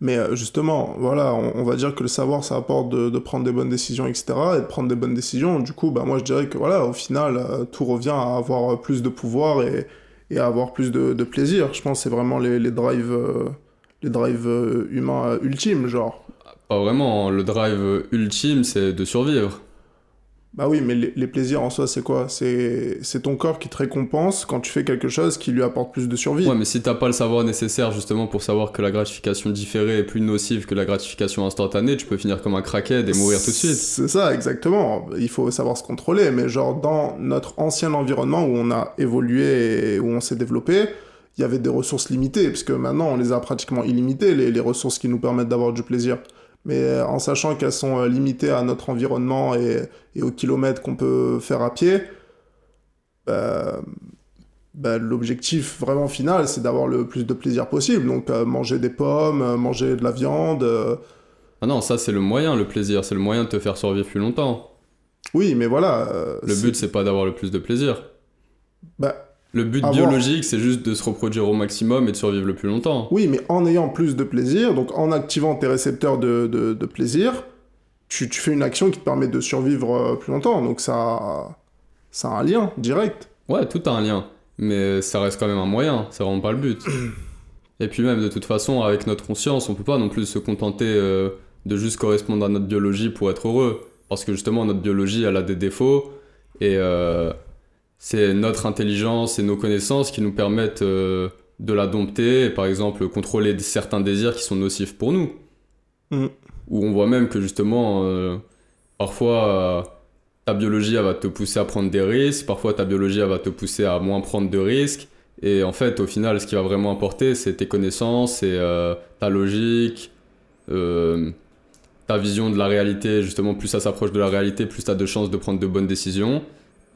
Mais euh, justement, voilà, on, va dire que le savoir, ça apporte de, prendre des bonnes décisions, etc. Et de prendre des bonnes décisions. Du coup, bah, moi, je dirais que voilà, au final, euh, tout revient à avoir plus de pouvoir et, et à avoir plus de, plaisir. Je pense que c'est vraiment les, drives, les drives euh, humains ultimes, genre. Pas vraiment, le drive ultime c'est de survivre. Bah oui, mais les, les plaisirs en soi, c'est quoi? C'est ton corps qui te récompense quand tu fais quelque chose qui lui apporte plus de survie. Ouais, mais si t'as pas le savoir nécessaire justement pour savoir que la gratification différée est plus nocive que la gratification instantanée, tu peux finir comme un crackhead et mourir tout de suite. C'est ça, exactement. Il faut savoir se contrôler. Mais genre, dans notre ancien environnement où on a évolué et où on s'est développé, il y avait des ressources limitées, puisque maintenant, on les a pratiquement illimitées, les, les ressources qui nous permettent d'avoir du plaisir. Mais euh, en sachant qu'elles sont euh, limitées à notre environnement et, et aux kilomètres qu'on peut faire à pied, bah, bah, l'objectif vraiment final, c'est d'avoir le plus de plaisir possible. Donc, euh, manger des pommes, manger de la viande... euh, Ah non, ça c'est le moyen, le plaisir, c'est le moyen de te faire survivre plus longtemps. Oui, mais voilà. euh, Le but c'est pas d'avoir le plus de plaisir. Bah, Le but Avoir- biologique c'est juste de se reproduire au maximum et de survivre le plus longtemps. Oui, mais en ayant plus de plaisir, donc en activant tes récepteurs de, de, de plaisir, tu, tu fais une action qui te permet de survivre euh, plus longtemps. Donc ça, ça a un lien direct. Ouais, tout a un lien, mais ça reste quand même un moyen, c'est vraiment pas le but. Et puis même de toute façon, avec notre conscience, on peut pas non plus se contenter euh, de juste correspondre à notre biologie pour être heureux, parce que justement notre biologie, elle a des défauts, et euh, c'est notre intelligence et nos connaissances qui nous permettent euh, de la dompter, et par exemple contrôler certains désirs qui sont nocifs pour nous. Mhm. Où on voit même que justement, euh, parfois... euh, ta biologie elle va te pousser à prendre des risques, parfois ta biologie elle va te pousser à moins prendre de risques. Et en fait, au final, ce qui va vraiment importer, c'est tes connaissances, et ta logique, ta vision de la réalité. Justement, plus ça s'approche de la réalité, plus tu as de chances de prendre de bonnes décisions.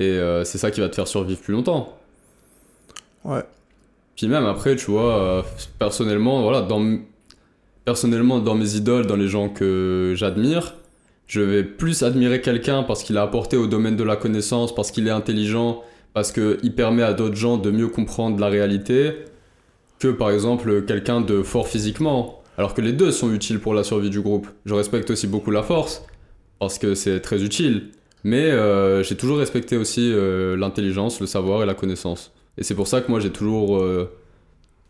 Et euh, c'est ça qui va te faire survivre plus longtemps. Ouais. Puis même après, tu vois, euh, personnellement, voilà, dans, personnellement, dans mes idoles, dans les gens que j'admire, je vais plus admirer quelqu'un parce qu'il a apporté au domaine de la connaissance, parce qu'il est intelligent, parce qu'il permet à d'autres gens de mieux comprendre la réalité, que par exemple quelqu'un de fort physiquement. Alors que les deux sont utiles pour la survie du groupe. Je respecte aussi beaucoup la force, parce que c'est très utile. Mais euh, j'ai toujours respecté aussi euh, l'intelligence, le savoir et la connaissance. Et c'est pour ça que moi j'ai toujours euh,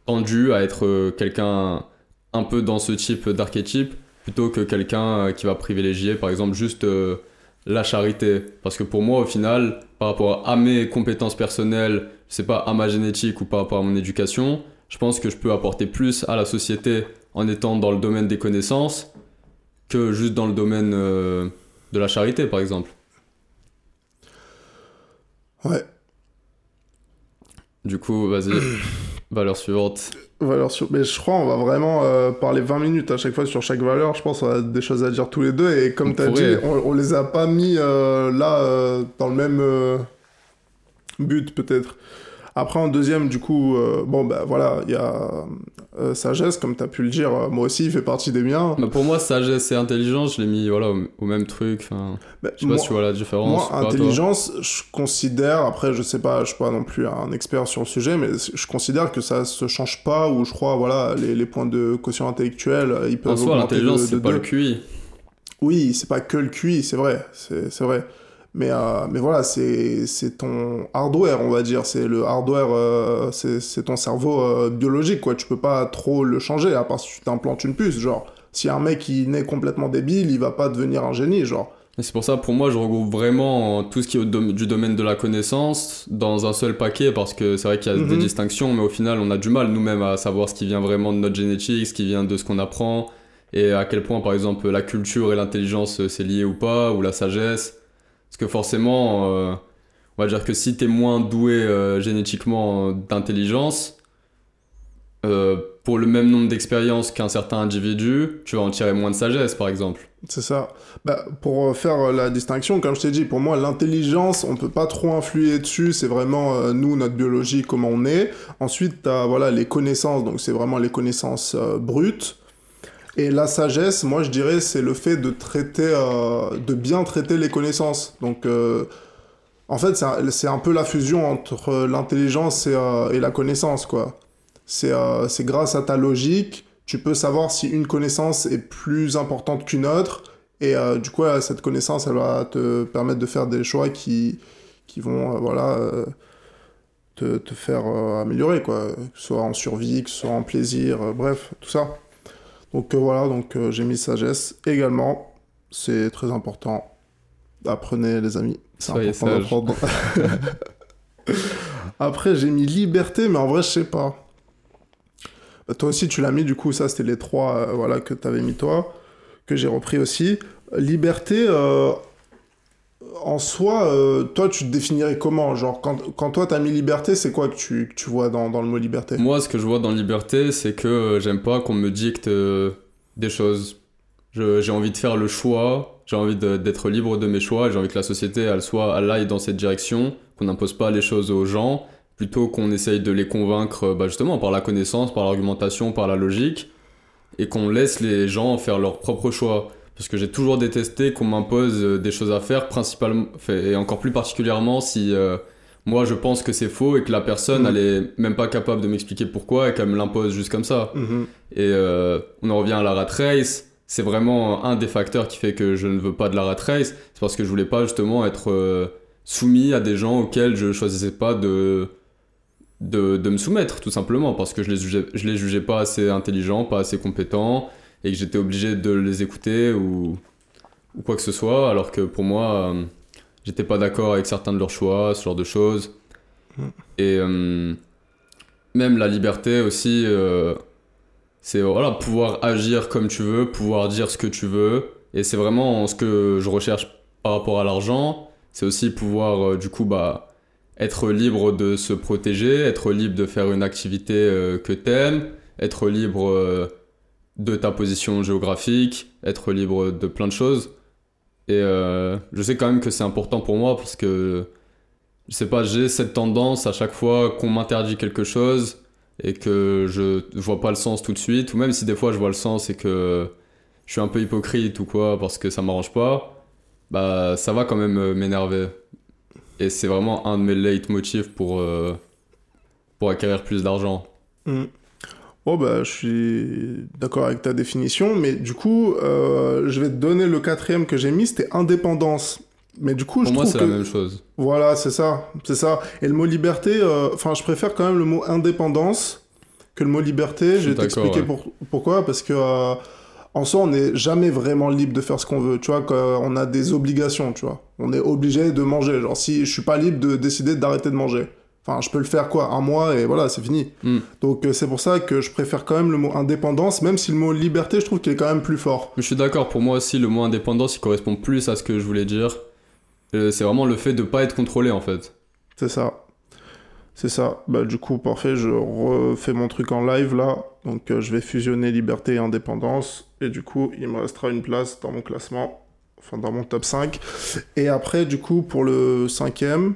tendu à être quelqu'un un peu dans ce type d'archétype plutôt que quelqu'un qui va privilégier par exemple juste la charité. Parce que pour moi au final, par rapport à mes compétences personnelles, je sais pas à ma génétique ou par rapport à mon éducation, je pense que je peux apporter plus à la société en étant dans le domaine des connaissances que juste dans le domaine de la charité par exemple. Ouais. Du coup, vas-y, valeur suivante. Valeur sur... Mais je crois on va vraiment euh, parler 20 minutes à chaque fois sur chaque valeur. Je pense qu'on a des choses à dire tous les deux. Et comme tu as pourrait. dit, on, on les a pas mis euh, là euh, dans le même but peut-être. Après en deuxième, du coup, euh, bon bah voilà, il y a euh, sagesse, comme tu as pu le dire. euh, moi aussi, il fait partie des miens. Bah, pour moi, sagesse et intelligence, je l'ai mis voilà, au, au même truc. Bah, je sais pas moi- si tu vois la différence. Moi, pas, intelligence, je considère, après, je sais pas, je suis pas non plus un expert sur le sujet, mais je considère que ça se change pas, ou je crois, voilà, les, les points de quotient intellectuel, ils peuvent En soi, l'intelligence, c'est pas deux. le QI. Oui, c'est pas que le QI, c'est vrai, c'est vrai. Mais, euh, mais voilà, c'est c'est ton hardware, on va dire. C'est le hardware, euh, c'est c'est ton cerveau euh, biologique, quoi. Tu peux pas trop le changer, à part si tu t'implantes une puce. Genre, si un mec il naît complètement débile, il va pas devenir un génie, genre. C'est pour ça, pour moi, je regroupe vraiment tout ce qui est du domaine de la connaissance dans un seul paquet, parce que c'est vrai qu'il y a des Mhm. distinctions, mais au final, on a du mal nous-mêmes à savoir ce qui vient vraiment de notre génétique, ce qui vient de ce qu'on apprend, et à quel point, par exemple, la culture et l'intelligence, euh, c'est lié ou pas, ou la sagesse. Parce que forcément, euh, on va dire que si t'es moins doué euh, génétiquement euh, d'intelligence, pour le même nombre d'expériences qu'un certain individu, tu vas en tirer moins de sagesse, par exemple. C'est ça. Bah, pour faire la distinction, comme je t'ai dit, pour moi, l'intelligence, on peut pas trop influer dessus. C'est vraiment nous, notre biologie, comment on est. Ensuite, t'as voilà les connaissances. Donc c'est vraiment les connaissances brutes. Et la sagesse, moi, je dirais, c'est le fait de traiter, euh, de bien traiter les connaissances. Donc euh, en fait, c'est un, peu la fusion entre l'intelligence et, euh, la connaissance, quoi. C'est euh, grâce à ta logique, tu peux savoir si une connaissance est plus importante qu'une autre. Et euh, du coup, euh, cette connaissance, elle va te permettre de faire des choix qui, qui vont euh, voilà, euh, te, te faire euh, améliorer, quoi. Que ce soit en survie, que ce soit en plaisir, euh, bref, tout ça. Donc euh, voilà, donc euh, j'ai mis sagesse également. C'est très important. Apprenez, les amis. C'est important d'apprendre. Après, j'ai mis liberté, mais en vrai, je sais pas. Bah, toi aussi, tu l'as mis, du coup, ça, c'était les trois euh, voilà, que tu avais mis toi, que j'ai repris aussi. Liberté, euh, en soi, euh, toi, tu te définirais comment? Genre, quand, quand toi, t'as mis liberté, c'est quoi que tu, tu vois dans, dans le mot liberté? Moi, ce que je vois dans liberté, c'est que euh, j'aime pas qu'on me dicte euh, des choses. J'ai envie de faire le choix, j'ai envie d'être libre de mes choix, j'ai envie que la société, elle soit, elle aille dans cette direction, qu'on n'impose pas les choses aux gens, plutôt qu'on essaye de les convaincre, bah, justement, par la connaissance, par l'argumentation, par la logique, et qu'on laisse les gens faire leur propre choix. Parce que j'ai toujours détesté qu'on m'impose euh, des choses à faire, principalement, et encore plus particulièrement si euh, moi je pense que c'est faux et que la personne Mhm. elle est même pas capable de m'expliquer pourquoi et qu'elle me l'impose juste comme ça. Mhm. Et euh, on en revient à la rat race. C'est vraiment un des facteurs qui fait que je ne veux pas de la rat race. C'est parce que je voulais pas justement être euh, soumis à des gens auxquels je choisissais pas de, de, de me soumettre, tout simplement. Parce que je les, jugeais, je les jugeais pas assez intelligents, pas assez compétents. Et que j'étais obligé de les écouter ou, ou quoi que ce soit. Alors que pour moi, euh, j'étais pas d'accord avec certains de leurs choix, ce genre de choses. Mm. Et euh, même la liberté aussi. euh, c'est voilà, pouvoir agir comme tu veux, pouvoir dire ce que tu veux. Et c'est vraiment ce que je recherche par rapport à l'argent. C'est aussi pouvoir, euh, du coup, bah, être libre de se protéger, être libre de faire une activité que t'aimes, être libre de ta position géographique, être libre de plein de choses. Et euh, je sais quand même que c'est important pour moi parce que, je sais pas, j'ai cette tendance à chaque fois qu'on m'interdit quelque chose et que je vois pas le sens tout de suite, ou même si des fois je vois le sens et que je suis un peu hypocrite ou quoi parce que ça m'arrange pas, bah ça va quand même euh, m'énerver. Et c'est vraiment un de mes leitmotifs pour, euh, pour acquérir plus d'argent. Mm. Bon, bah, je suis d'accord avec ta définition, mais du coup, euh, je vais te donner le quatrième que j'ai mis, c'était indépendance. Mais du coup, Pour je moi c'est que... la même chose. Voilà, c'est ça, c'est ça. Et le mot liberté, euh, enfin, je préfère quand même le mot indépendance que le mot liberté. Je Je vais t'expliquer pour- pourquoi. Parce que euh, en soi, on n'est jamais vraiment libre de faire ce qu'on veut. Tu vois, on a des obligations, tu vois. On est obligé de manger. Genre, si je suis pas libre de décider d'arrêter de manger. Enfin, je peux le faire quoi, un mois et voilà, c'est fini. Mm. Donc euh, c'est pour ça que je préfère quand même le mot indépendance, même si le mot liberté, je trouve qu'il est quand même plus fort. Je suis d'accord, pour moi aussi le mot indépendance il correspond plus à ce que je voulais dire. Euh, C'est vraiment le fait de pas être contrôlé en fait. C'est ça. C'est ça. Bah, du coup, parfait, je refais mon truc en live là. Donc, euh, je vais fusionner liberté et indépendance. Et du coup, il me restera une place dans mon classement. Enfin, dans mon top 5. Et après, du coup, pour le cinquième,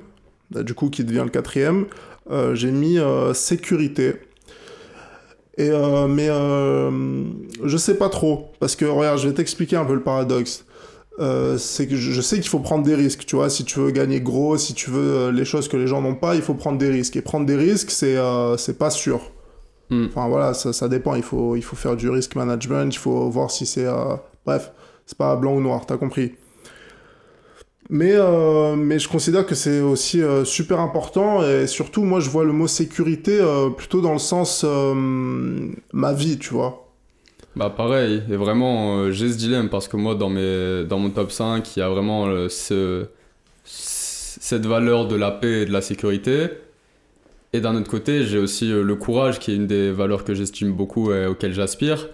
du coup, qui devient le quatrième, euh, j'ai mis euh, sécurité. Et euh, mais je sais pas trop. Parce que, regarde, je vais t'expliquer un peu le paradoxe. C'est que je sais qu'il faut prendre des risques, tu vois, si tu veux gagner gros, si tu veux les choses que les gens n'ont pas, il faut prendre des risques. Et prendre des risques, c'est c'est pas sûr. Hmm. Enfin voilà, ça, ça dépend, il faut, il faut faire du risk management, il faut voir si c'est... Bref, c'est pas blanc ou noir, t'as compris. Mais, euh, mais je considère que c'est aussi euh, super important et surtout moi je vois le mot sécurité euh, plutôt dans le sens ma vie, tu vois. Bah pareil, et vraiment j'ai ce dilemme parce que moi dans, mes, dans mon top 5 il y a vraiment ce, cette valeur de la paix et de la sécurité. Et d'un autre côté j'ai aussi le courage qui est une des valeurs que j'estime beaucoup et auxquelles j'aspire.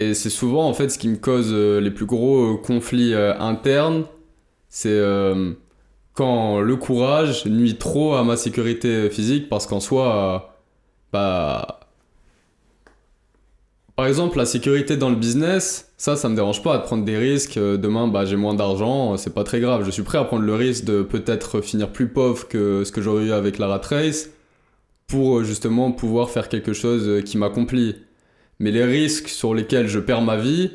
Et c'est souvent en fait ce qui me cause les plus gros conflits internes, c'est quand le courage nuit trop à ma sécurité physique parce qu'en soi, bah par exemple, la sécurité dans le business, ça, ça me dérange pas de prendre des risques. Euh, demain, bah, j'ai moins d'argent, c'est pas très grave. Je suis prêt à prendre le risque de peut-être finir plus pauvre que ce que j'aurais eu avec la rat race pour euh, justement pouvoir faire quelque chose euh, qui m'accomplit. Mais les risques sur lesquels je perds ma vie,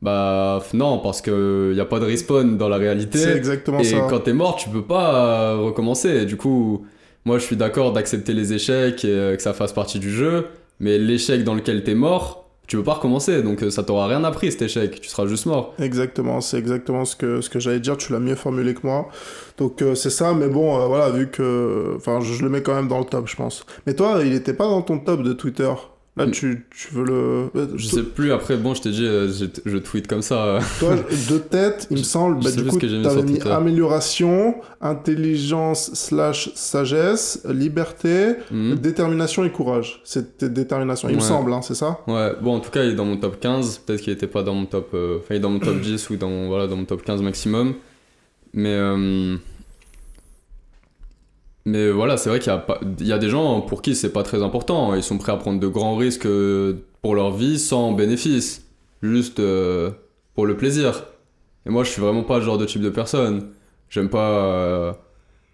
bah non, parce qu'il n'y a pas de respawn dans la réalité. C'est exactement et ça. Et quand t'es mort, tu peux pas recommencer. Du coup, moi je suis d'accord d'accepter les échecs et que ça fasse partie du jeu, mais l'échec dans lequel t'es mort, tu veux pas recommencer, donc euh, ça t'aura rien appris cet échec, tu seras juste mort. Exactement, c'est exactement ce que, ce que j'allais dire, tu l'as mieux formulé que moi. Donc euh, c'est ça, mais bon, euh, voilà, vu que... Enfin, je, je, le mets quand même dans le top, je pense. Mais toi, il était pas dans ton top de Twitter Là, mm. tu, tu, veux le. Je sais plus, après, bon, je t'ai dit, je, je, tweet comme ça. Toi, de tête, il me semble, bah, du coup, t'avais mis amélioration, intelligence slash sagesse, liberté, mm. détermination et courage. C'était détermination, il ouais. me semble, hein, c'est ça? Ouais, bon, en tout cas, il est dans mon top 15. Peut-être qu'il était pas dans mon top. Euh... Il est dans mon top 10 ou dans, voilà, dans mon top 15 maximum. Mais. Euh... Mais voilà, c'est vrai qu'il y, a il y a des gens pour qui c'est pas très important. Ils sont prêts à prendre de grands risques euh, pour leur vie sans bénéfice. Juste euh, pour le plaisir. Et moi, je suis vraiment pas le genre de type de personne. J'aime pas euh,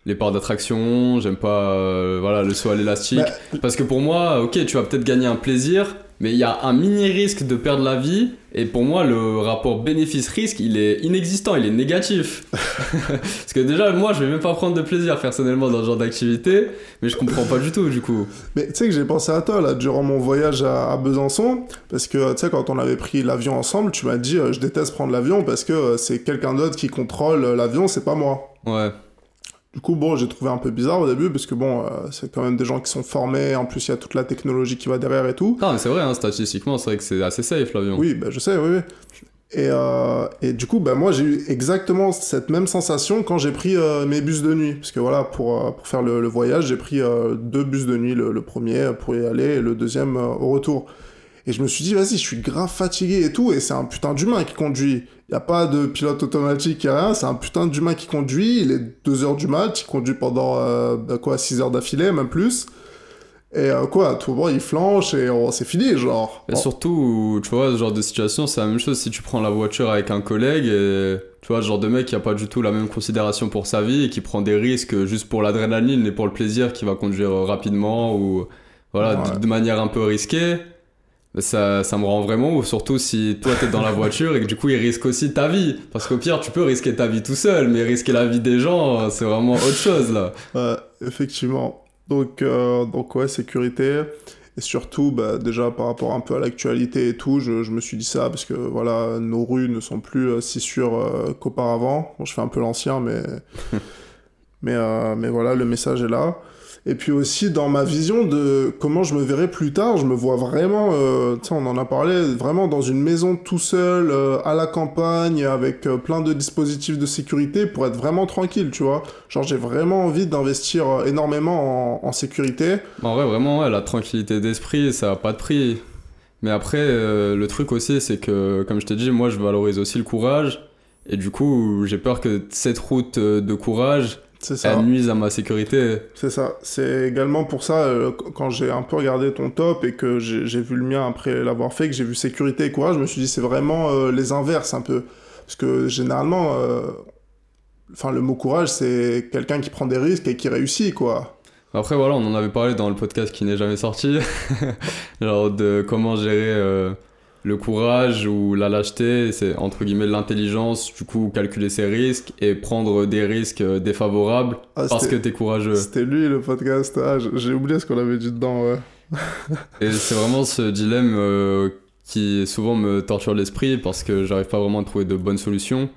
les parts d'attraction, j'aime pas euh, voilà, le saut à l'élastique. Bah, Parce que pour moi, ok, tu vas peut-être gagner un plaisir, mais il y a un mini risque de perdre la vie. Et pour moi, le rapport bénéfice-risque, il est inexistant, il est négatif. Parce que déjà, moi, je vais même pas prendre de plaisir personnellement dans ce genre d'activité, mais je comprends pas du tout du coup. Mais tu sais que j'ai pensé à toi là, durant mon voyage à, à Besançon, parce que tu sais, quand on avait pris l'avion ensemble, tu m'as dit, euh, je déteste prendre l'avion parce que euh, c'est quelqu'un d'autre qui contrôle l'avion, c'est pas moi. Ouais. Du coup, bon, j'ai trouvé un peu bizarre au début, parce que bon, euh, c'est quand même des gens qui sont formés, en plus il y a toute la technologie qui va derrière et tout. Non, mais c'est vrai, hein, statistiquement, c'est vrai que c'est assez safe l'avion. Oui, bah, je sais, oui, oui. Et, euh, et du coup, bah, moi j'ai eu exactement cette même sensation quand j'ai pris euh, mes bus de nuit. Parce que voilà, pour, pour faire le, le voyage, j'ai pris deux bus de nuit, le, le, premier pour y aller et le deuxième au retour. Et je me suis dit, vas-y, je suis grave fatigué et tout, et c'est un putain d'humain qui conduit. Il n'y a pas de pilote automatique, il a rien, c'est un putain d'humain qui conduit, il est 2h du mat, il conduit pendant, euh, quoi, 6 heures d'affilée, même plus. Et euh, quoi, tout bon, il flanche et oh, c'est fini, genre. Et surtout, tu vois, ce genre de situation, c'est la même chose si tu prends la voiture avec un collègue et tu vois, ce genre de mec qui a pas du tout la même considération pour sa vie et qui prend des risques juste pour l'adrénaline et pour le plaisir, qui va conduire rapidement ou voilà, ouais. de, de manière un peu risquée ça, ça me rend vraiment ouf, surtout si toi t'es dans la voiture et que du coup il risque aussi ta vie. Parce qu'au pire, tu peux risquer ta vie tout seul, mais risquer la vie des gens, c'est vraiment autre chose là. Ouais, effectivement. Donc, euh, donc ouais, sécurité. Et surtout, bah, déjà par rapport un peu à l'actualité et tout, je, je, me suis dit ça parce que voilà, nos rues ne sont plus euh, si sûres euh, qu'auparavant. Bon, je fais un peu l'ancien, mais, mais, euh, mais voilà, le message est là. Et puis aussi dans ma vision de comment je me verrai plus tard, je me vois vraiment, euh, on en a parlé, vraiment dans une maison tout seul, euh, à la campagne, avec euh, plein de dispositifs de sécurité pour être vraiment tranquille, tu vois. Genre j'ai vraiment envie d'investir euh, énormément en, sécurité. En vrai, vraiment, la tranquillité d'esprit, ça n'a pas de prix. Mais après, le truc aussi, c'est que, comme je t'ai dit, moi je valorise aussi le courage. Et du coup, j'ai peur que cette route de courage, ça. Elle nuise à ma sécurité. C'est ça. C'est également pour ça, euh, quand j'ai un peu regardé ton top et que j'ai vu le mien après l'avoir fait, que j'ai vu sécurité et courage, je me suis dit c'est vraiment euh, les inverses un peu. Parce que généralement, euh, le mot courage, c'est quelqu'un qui prend des risques et qui réussit, quoi. Après, voilà, on en avait parlé dans le podcast qui n'est jamais sorti. Genre de comment gérer le courage ou la lâcheté, c'est entre guillemets l'intelligence, du coup calculer ses risques et prendre des risques défavorables ah, parce que t'es courageux. C'était lui le podcast, ah, j'ai oublié ce qu'on avait dit dedans, ouais. et c'est vraiment ce dilemme euh, qui souvent me torture l'esprit parce que j'arrive pas vraiment à trouver de bonnes solutions.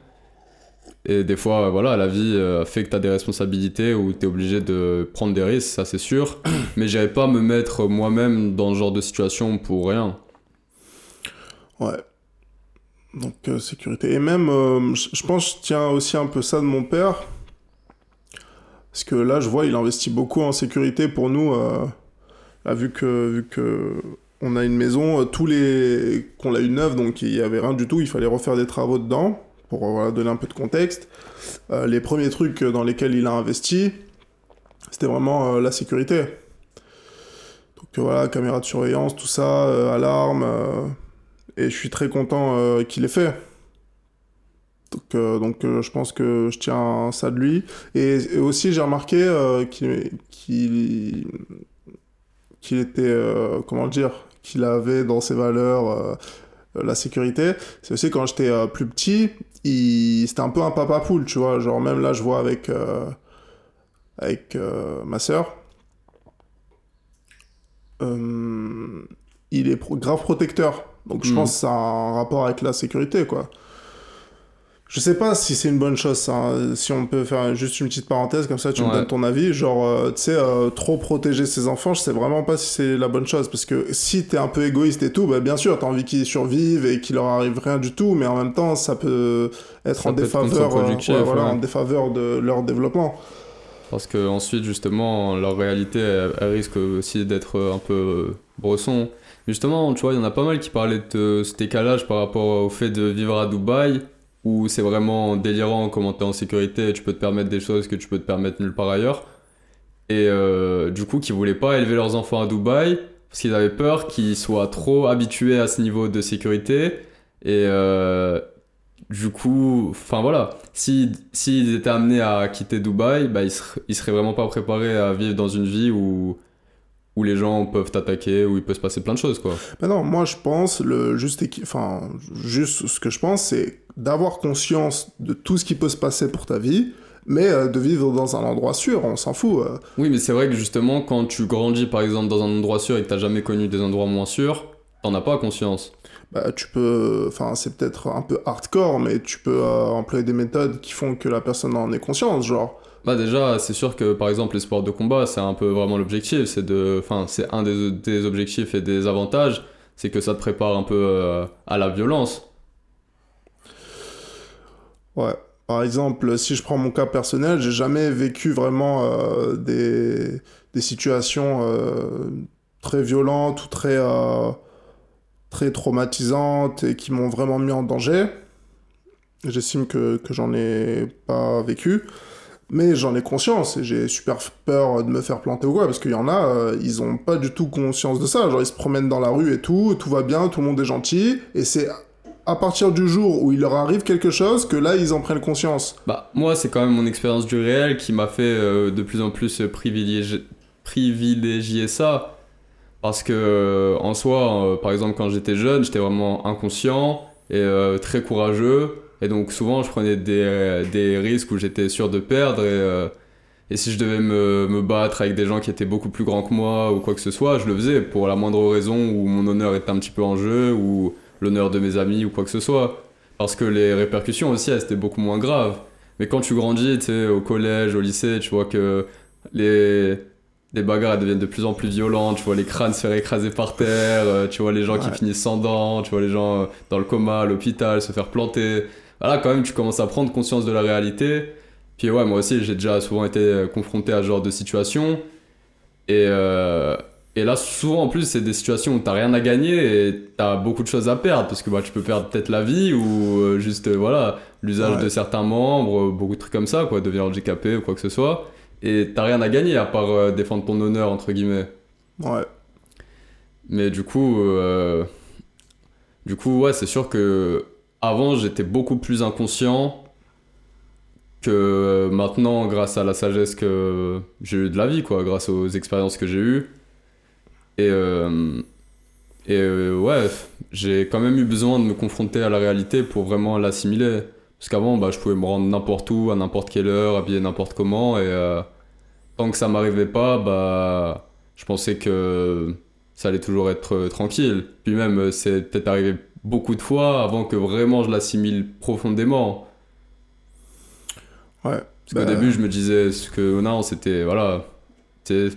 Et des fois, voilà, la vie euh, fait que t'as des responsabilités ou t'es obligé de prendre des risques, ça c'est sûr. Mais j'arrive pas à me mettre moi-même dans ce genre de situation pour rien. Ouais. Donc, euh, sécurité. Et même, euh, je pense, je tiens aussi un peu ça de mon père. Parce que là, je vois, il investit beaucoup en sécurité pour nous. euh, là, vu que, vu que on a une maison, tous les qu'on l'a eu neuve, donc il y avait rien du tout, il fallait refaire des travaux dedans pour voilà, donner un peu de contexte. Les premiers trucs dans lesquels il a investi, c'était vraiment la sécurité. Donc voilà, caméra de surveillance, tout ça, alarme. Et je suis très content euh, qu'il ait fait. Donc, euh, donc euh, je pense que je tiens ça de lui. Et, aussi, j'ai remarqué qu'il qu'il était, comment dire, qu'il avait dans ses valeurs la sécurité. C'est aussi quand j'étais plus petit, c'était un peu un papa poule, tu vois. Genre, même là, je vois avec, avec ma sœur. Il est grave protecteur. Donc, je pense que ça a un rapport avec la sécurité, quoi. Je sais pas si c'est une bonne chose, ça. Si on peut faire juste une petite parenthèse, comme ça tu me donnes ton avis. Genre, euh, tu sais, euh, trop protéger ses enfants, je sais vraiment pas si c'est la bonne chose. Parce que si t'es un peu égoïste et tout, bah, bien sûr, t'as envie qu'ils survivent et qu'il leur arrive rien du tout, mais en même temps, ça peut être Ça en peut être défaveur, euh, contre-productif, ouais, voilà, ouais. en défaveur de leur développement. Parce que ensuite, justement, leur réalité, elle, elle risque aussi d'être un peu euh, bresson. Justement, tu vois, il y en a pas mal qui parlaient de cet décalage par rapport au fait de vivre à Dubaï, où c'est vraiment délirant comment t'es en sécurité tu peux te permettre des choses que tu peux te permettre nulle part ailleurs. Et euh, du coup, qui voulaient pas élever leurs enfants à Dubaï, parce qu'ils avaient peur qu'ils soient trop habitués à ce niveau de sécurité. Et euh, du coup, enfin voilà, si s'ils étaient amenés à quitter Dubaï, bah ils ils seraient vraiment pas préparés à vivre dans une vie où où les gens peuvent t'attaquer, où il peut se passer plein de choses quoi. Mais non, moi je pense, le juste, équi- enfin, juste ce que je pense, c'est d'avoir conscience de tout ce qui peut se passer pour ta vie, mais euh, de vivre dans un endroit sûr, on s'en fout. euh. Oui, mais c'est vrai que justement quand tu grandis par exemple dans un endroit sûr et que t'as jamais connu des endroits moins sûrs, t'en as pas conscience. bah, tu peux, enfin, c'est peut-être un peu hardcore, mais tu peux euh, employer des méthodes qui font que la personne en ait conscience, genre. Bah déjà, c'est sûr que par exemple les sports de combat, c'est un peu vraiment l'objectif, c'est de enfin, c'est un des, objectifs et des avantages, c'est que ça te prépare un peu euh, à la violence. Ouais. Par exemple, si je prends mon cas personnel, j'ai jamais vécu vraiment euh, des, des situations euh, très violentes ou très, très traumatisantes et qui m'ont vraiment mis en danger. J'estime que, que j'en ai pas vécu. Mais j'en ai conscience et j'ai super peur de me faire planter ou quoi, parce qu'il y en a, euh, ils ont pas du tout conscience de ça. Genre, ils se promènent dans la rue et tout, tout va bien, tout le monde est gentil, et c'est à partir du jour où il leur arrive quelque chose que là, ils en prennent conscience. Bah moi, c'est quand même mon expérience du réel qui m'a fait euh, de plus en plus privilégier, ça. Parce que euh, en soi, par exemple, quand j'étais jeune, j'étais vraiment inconscient et très courageux. Et donc souvent, je prenais des, des risques où j'étais sûr de perdre. Et, euh, et si je devais me, me battre avec des gens qui étaient beaucoup plus grands que moi ou quoi que ce soit, je le faisais pour la moindre raison où mon honneur était un petit peu en jeu ou l'honneur de mes amis ou quoi que ce soit. Parce que les répercussions aussi, elles étaient beaucoup moins graves. Mais quand tu grandis, tu sais, au collège, au lycée, tu vois que les, les bagarres elles deviennent de plus en plus violentes, tu vois les crânes se faire écraser par terre, euh, tu vois les gens qui finissent sans dents, tu vois les gens euh, dans le coma, à l'hôpital, se faire planter. Voilà, quand même, tu commences à prendre conscience de la réalité. Puis ouais, moi aussi, j'ai déjà souvent été euh, confronté à ce genre de situation. Et, euh, et là, souvent en plus, c'est des situations où t'as rien à gagner et t'as beaucoup de choses à perdre parce que bah, tu peux perdre peut-être la vie ou euh, juste, euh, voilà, l'usage Ouais. de certains membres, beaucoup de trucs comme ça, quoi, devenir handicapé ou quoi que ce soit. Et t'as rien à gagner à part défendre ton honneur, entre guillemets. Ouais. Mais du coup, du coup, ouais, c'est sûr que avant j'étais beaucoup plus inconscient que maintenant, grâce à la sagesse que j'ai eue de la vie, quoi, grâce aux expériences que j'ai eues. Et, euh, et euh, ouais, j'ai quand même eu besoin de me confronter à la réalité pour vraiment l'assimiler. Parce qu'avant, bah, je pouvais me rendre n'importe où, à n'importe quelle heure, habiller n'importe comment, et euh, tant que ça m'arrivait pas, bah, je pensais que ça allait toujours être euh, tranquille. Puis même, euh, c'est peut-être arrivé beaucoup de fois avant que vraiment je l'assimile profondément. Ouais. Parce Bah, qu'au début, je me disais ce que non, c'était voilà, c'était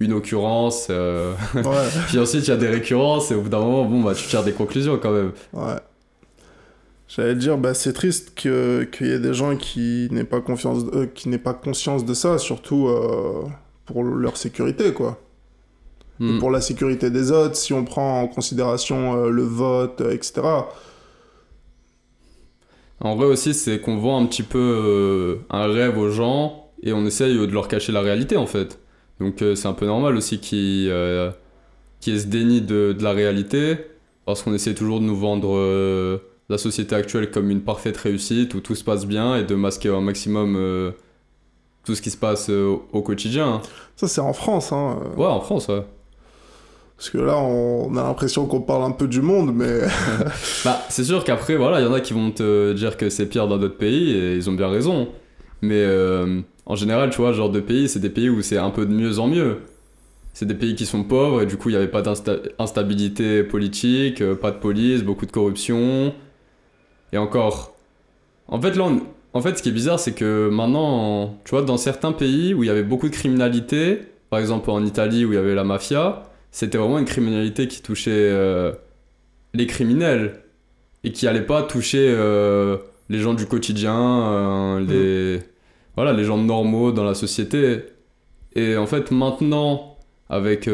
une occurrence. euh, Ouais, Puis ensuite, il y a des récurrences et au bout d'un moment, bon, bah, tu tires des conclusions quand même. ouais. J'allais dire, bah, c'est triste que- qu'il y ait des gens qui n'aient pas, confiance, euh, qui pas conscience de ça, surtout euh, pour leur sécurité, quoi. Hmm. Pour la sécurité des autres, si on prend en considération euh, le vote, euh, etc. En vrai aussi, c'est qu'on vend un petit peu euh, un rêve aux gens et on essaye de leur cacher la réalité en fait. Donc c'est un peu normal aussi qu'il qu'il y ait ce déni de, de la réalité parce qu'on essaie toujours de nous vendre euh, la société actuelle comme une parfaite réussite où tout se passe bien et de masquer au maximum euh, tout ce qui se passe euh, au quotidien. Ça, c'est en France, hein. Ouais, en France, ouais. Parce que là, on a l'impression qu'on parle un peu du monde, mais Bah, c'est sûr qu'après, voilà, il y en a qui vont te dire que c'est pire dans d'autres pays et ils ont bien raison. Mais euh, en général, tu vois, genre de pays, c'est des pays où c'est un peu de mieux en mieux. C'est des pays qui sont pauvres et du coup, il n'y avait pas d'instabilité politique, euh, pas de police, beaucoup de corruption. Et encore. En fait, là, en fait, ce qui est bizarre, c'est que maintenant, tu vois, dans certains pays où il y avait beaucoup de criminalité, par exemple en Italie où il y avait la mafia, c'était vraiment une criminalité qui touchait euh, les criminels et qui allait pas toucher euh, les gens du quotidien, euh, les voilà, les gens normaux dans la société. Et en fait, maintenant, avec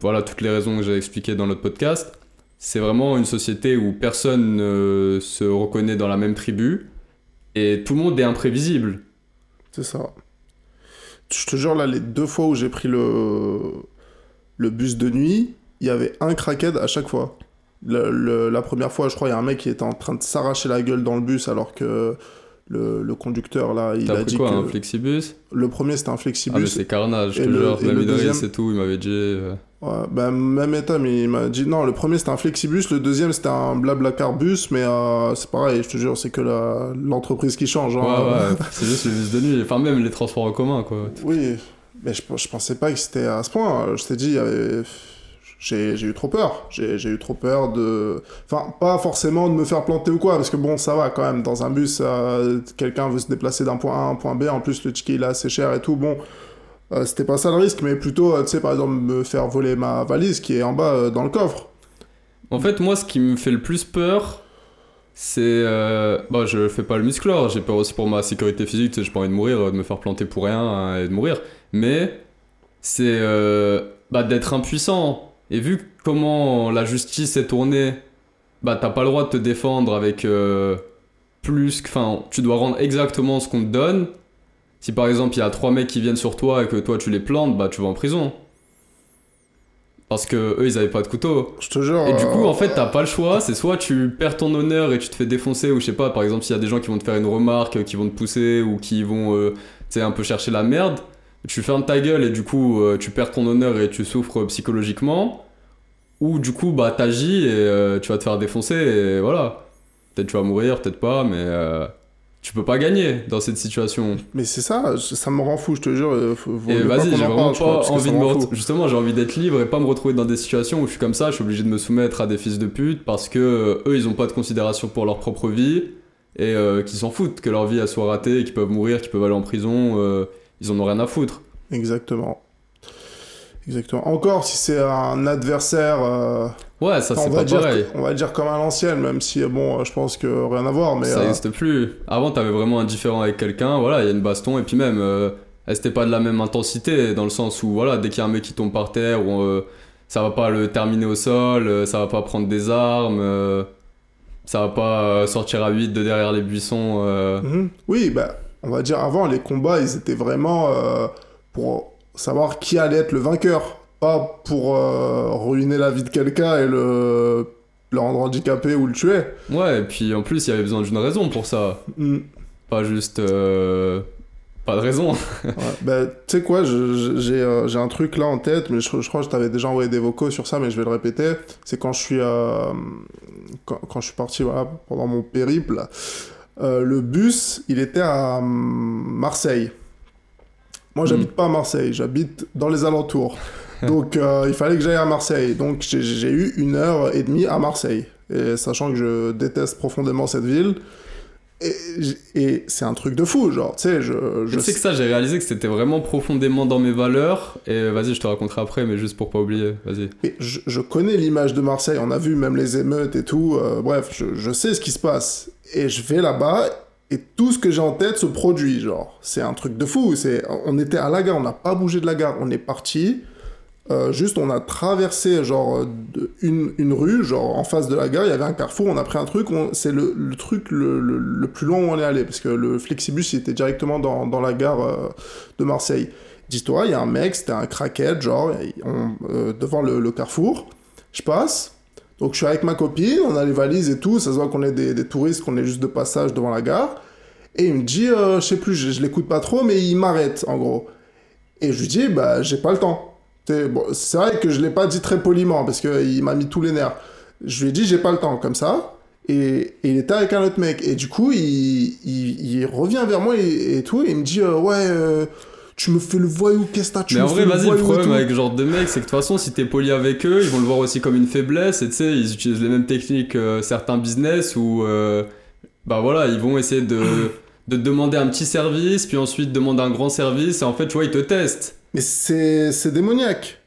voilà toutes les raisons que j'ai expliquées dans notre podcast, c'est vraiment une société où personne ne se reconnaît dans la même tribu et tout le monde est imprévisible. c'est ça. Je te jure, là, les deux fois où j'ai pris le, le bus de nuit, il y avait un crackhead à chaque fois. Le- le- la première fois, je crois, il y a un mec qui était en train de s'arracher la gueule dans le bus alors que le, le conducteur, là, il a dit quoi, que... un flexibus? Le premier, c'était un Ah mais flexibus. c'est carnage, je te jure. Même le deuxième et tout, il m'avait dit... euh, Ouais, bah, même état, mais il m'a dit non, le premier c'était un flexibus, le deuxième c'était un blablacar bus, mais euh, c'est pareil, je te jure, c'est que la- l'entreprise qui change. Ouais, hein. ouais, c'est juste le bus de nuit. Enfin, même les transports en commun, quoi. Oui, mais je, je pensais pas que c'était à ce point. Je t'ai dit, j'ai eu trop peur. J'ai j'ai eu trop peur de. Enfin, pas forcément de me faire planter ou quoi, parce que bon, ça va quand même. Dans un bus, euh, quelqu'un veut se déplacer d'un point A à un point B. En plus, le ticket il est assez cher et tout. Bon, euh, c'était pas ça le risque, mais plutôt, euh, tu sais, par exemple, me faire voler ma valise qui est en bas euh, dans le coffre. En fait, moi, ce qui me fait le plus peur, c'est. Euh... Bah, je fais pas le musclore, j'ai peur aussi pour ma sécurité physique, j'ai pas envie de mourir, euh, de me faire planter pour rien hein, et de mourir. Mais c'est euh, bah, d'être impuissant. Et vu comment la justice est tournée, bah, t'as pas le droit de te défendre avec plus. Enfin, tu dois rendre exactement ce qu'on te donne. Si par exemple il y a trois mecs qui viennent sur toi et que toi tu les plantes, bah tu vas en prison. Parce que eux ils avaient pas de couteau. Je te jure. Et du coup, euh, en fait, t'as pas le choix. C'est soit tu perds ton honneur et tu te fais défoncer, ou je sais pas, par exemple, s'il y a des gens qui vont te faire une remarque, euh, qui vont te pousser, ou qui vont, euh, tu sais, un peu chercher la merde, tu fermes ta gueule et du coup, euh, tu perds ton honneur et tu souffres psychologiquement. Ou du coup, bah, t'agis et euh, tu vas te faire défoncer et voilà. Peut-être tu vas mourir, peut-être pas, mais euh, tu peux pas gagner dans cette situation. Mais c'est ça, ça me rend fou, je te jure. euh, Et vas-y, j'ai en vraiment parle, je crois, pas envie de me ret-. Justement, j'ai envie d'être libre et pas me retrouver dans des situations où je suis comme ça, je suis obligé de me soumettre à des fils de pute parce que euh, eux, ils ont pas de considération pour leur propre vie et euh, qu'ils s'en foutent que leur vie elle soit ratée, qu'ils peuvent mourir, qu'ils peuvent aller en prison, euh, ils en ont rien à foutre. Exactement. Exactement. Encore si c'est un adversaire, euh, Ouais, ça on, c'est pas dire, pareil. on va dire comme à l'ancienne, même si, euh, bon, euh, je pense que rien à voir, mais... ça euh, n'existe plus. Avant, t'avais vraiment un différent avec quelqu'un, voilà, il y a une baston, et puis même, euh, elle c'était pas de la même intensité, dans le sens où, voilà, dès qu'il y a un mec qui tombe par terre, euh, ça va pas le terminer au sol, euh, ça va pas prendre des armes, euh, ça va pas euh, sortir à 8 de derrière les buissons. euh. mhm. Oui, bah, on va dire avant, les combats, ils étaient vraiment euh, pour savoir qui allait être le vainqueur. Pas pour euh, ruiner la vie de quelqu'un et le... le rendre handicapé ou le tuer. Ouais, et puis en plus, il y avait besoin d'une raison pour ça, Mhm. pas juste. euh, pas de raison. Ouais, bah, tu sais quoi, j'ai euh, j'ai un truc là en tête, mais je, je crois que je t'avais déjà envoyé des vocaux sur ça, mais je vais le répéter. C'est quand je suis quand, quand je suis parti voilà, pendant mon périple, le bus, il était à hum, Marseille. Moi, j'habite pas à Marseille, j'habite dans les alentours. Donc, euh, il fallait que j'aille à Marseille. Donc, j'ai- eu une heure et demie à Marseille. Et sachant que je déteste profondément cette ville. Et, et c'est un truc de fou, genre, tu sais, je... je sais que ça, j'ai réalisé que c'était vraiment profondément dans mes valeurs. Et vas-y, je te raconterai après, mais juste pour pas oublier, vas-y. Je, je connais l'image de Marseille, on a vu même les émeutes et tout, euh, bref, je, je sais ce qui se passe. Et je vais là-bas, et tout ce que j'ai en tête se produit, genre. C'est un truc de fou, c'est... On était à la gare, on n'a pas bougé de la gare, on est parti... Euh, juste, on a traversé genre une, une rue, genre en face de la gare, il y avait un carrefour, on a pris un truc, c'est le, truc le, plus loin où on est allé, parce que le Flexibus il était directement dans, dans la gare euh, de Marseille. Dis-toi, il y a un mec, c'était un craquette, genre, euh, devant le carrefour, je passe, donc je suis avec ma copine, on a les valises et tout, ça se voit qu'on est des, touristes, qu'on est juste de passage devant la gare, et il me dit, euh, je sais plus, je, je l'écoute pas trop, mais il m'arrête en gros. Et je lui dis, bah, j'ai pas le temps. C'est vrai que je l'ai pas dit très poliment parce qu'il m'a mis tous les nerfs. Je lui ai dit, j'ai pas le temps, comme ça. Et, il était avec un autre mec. Et du coup, il, revient vers moi et, tout. Il me dit, euh, ouais, euh, tu me fais le voyou, qu'est-ce que t'as tu Mais me en vrai, vas-y, le problème avec ce genre de mec, c'est que de toute façon, si t'es poli avec eux, ils vont le voir aussi comme une faiblesse. Et tu sais, ils utilisent les mêmes techniques que certains business où, euh, bah voilà, ils vont essayer de, de te demander un petit service, puis ensuite demander un grand service. Et en fait, tu vois, ils te testent. Mais c'est démoniaque.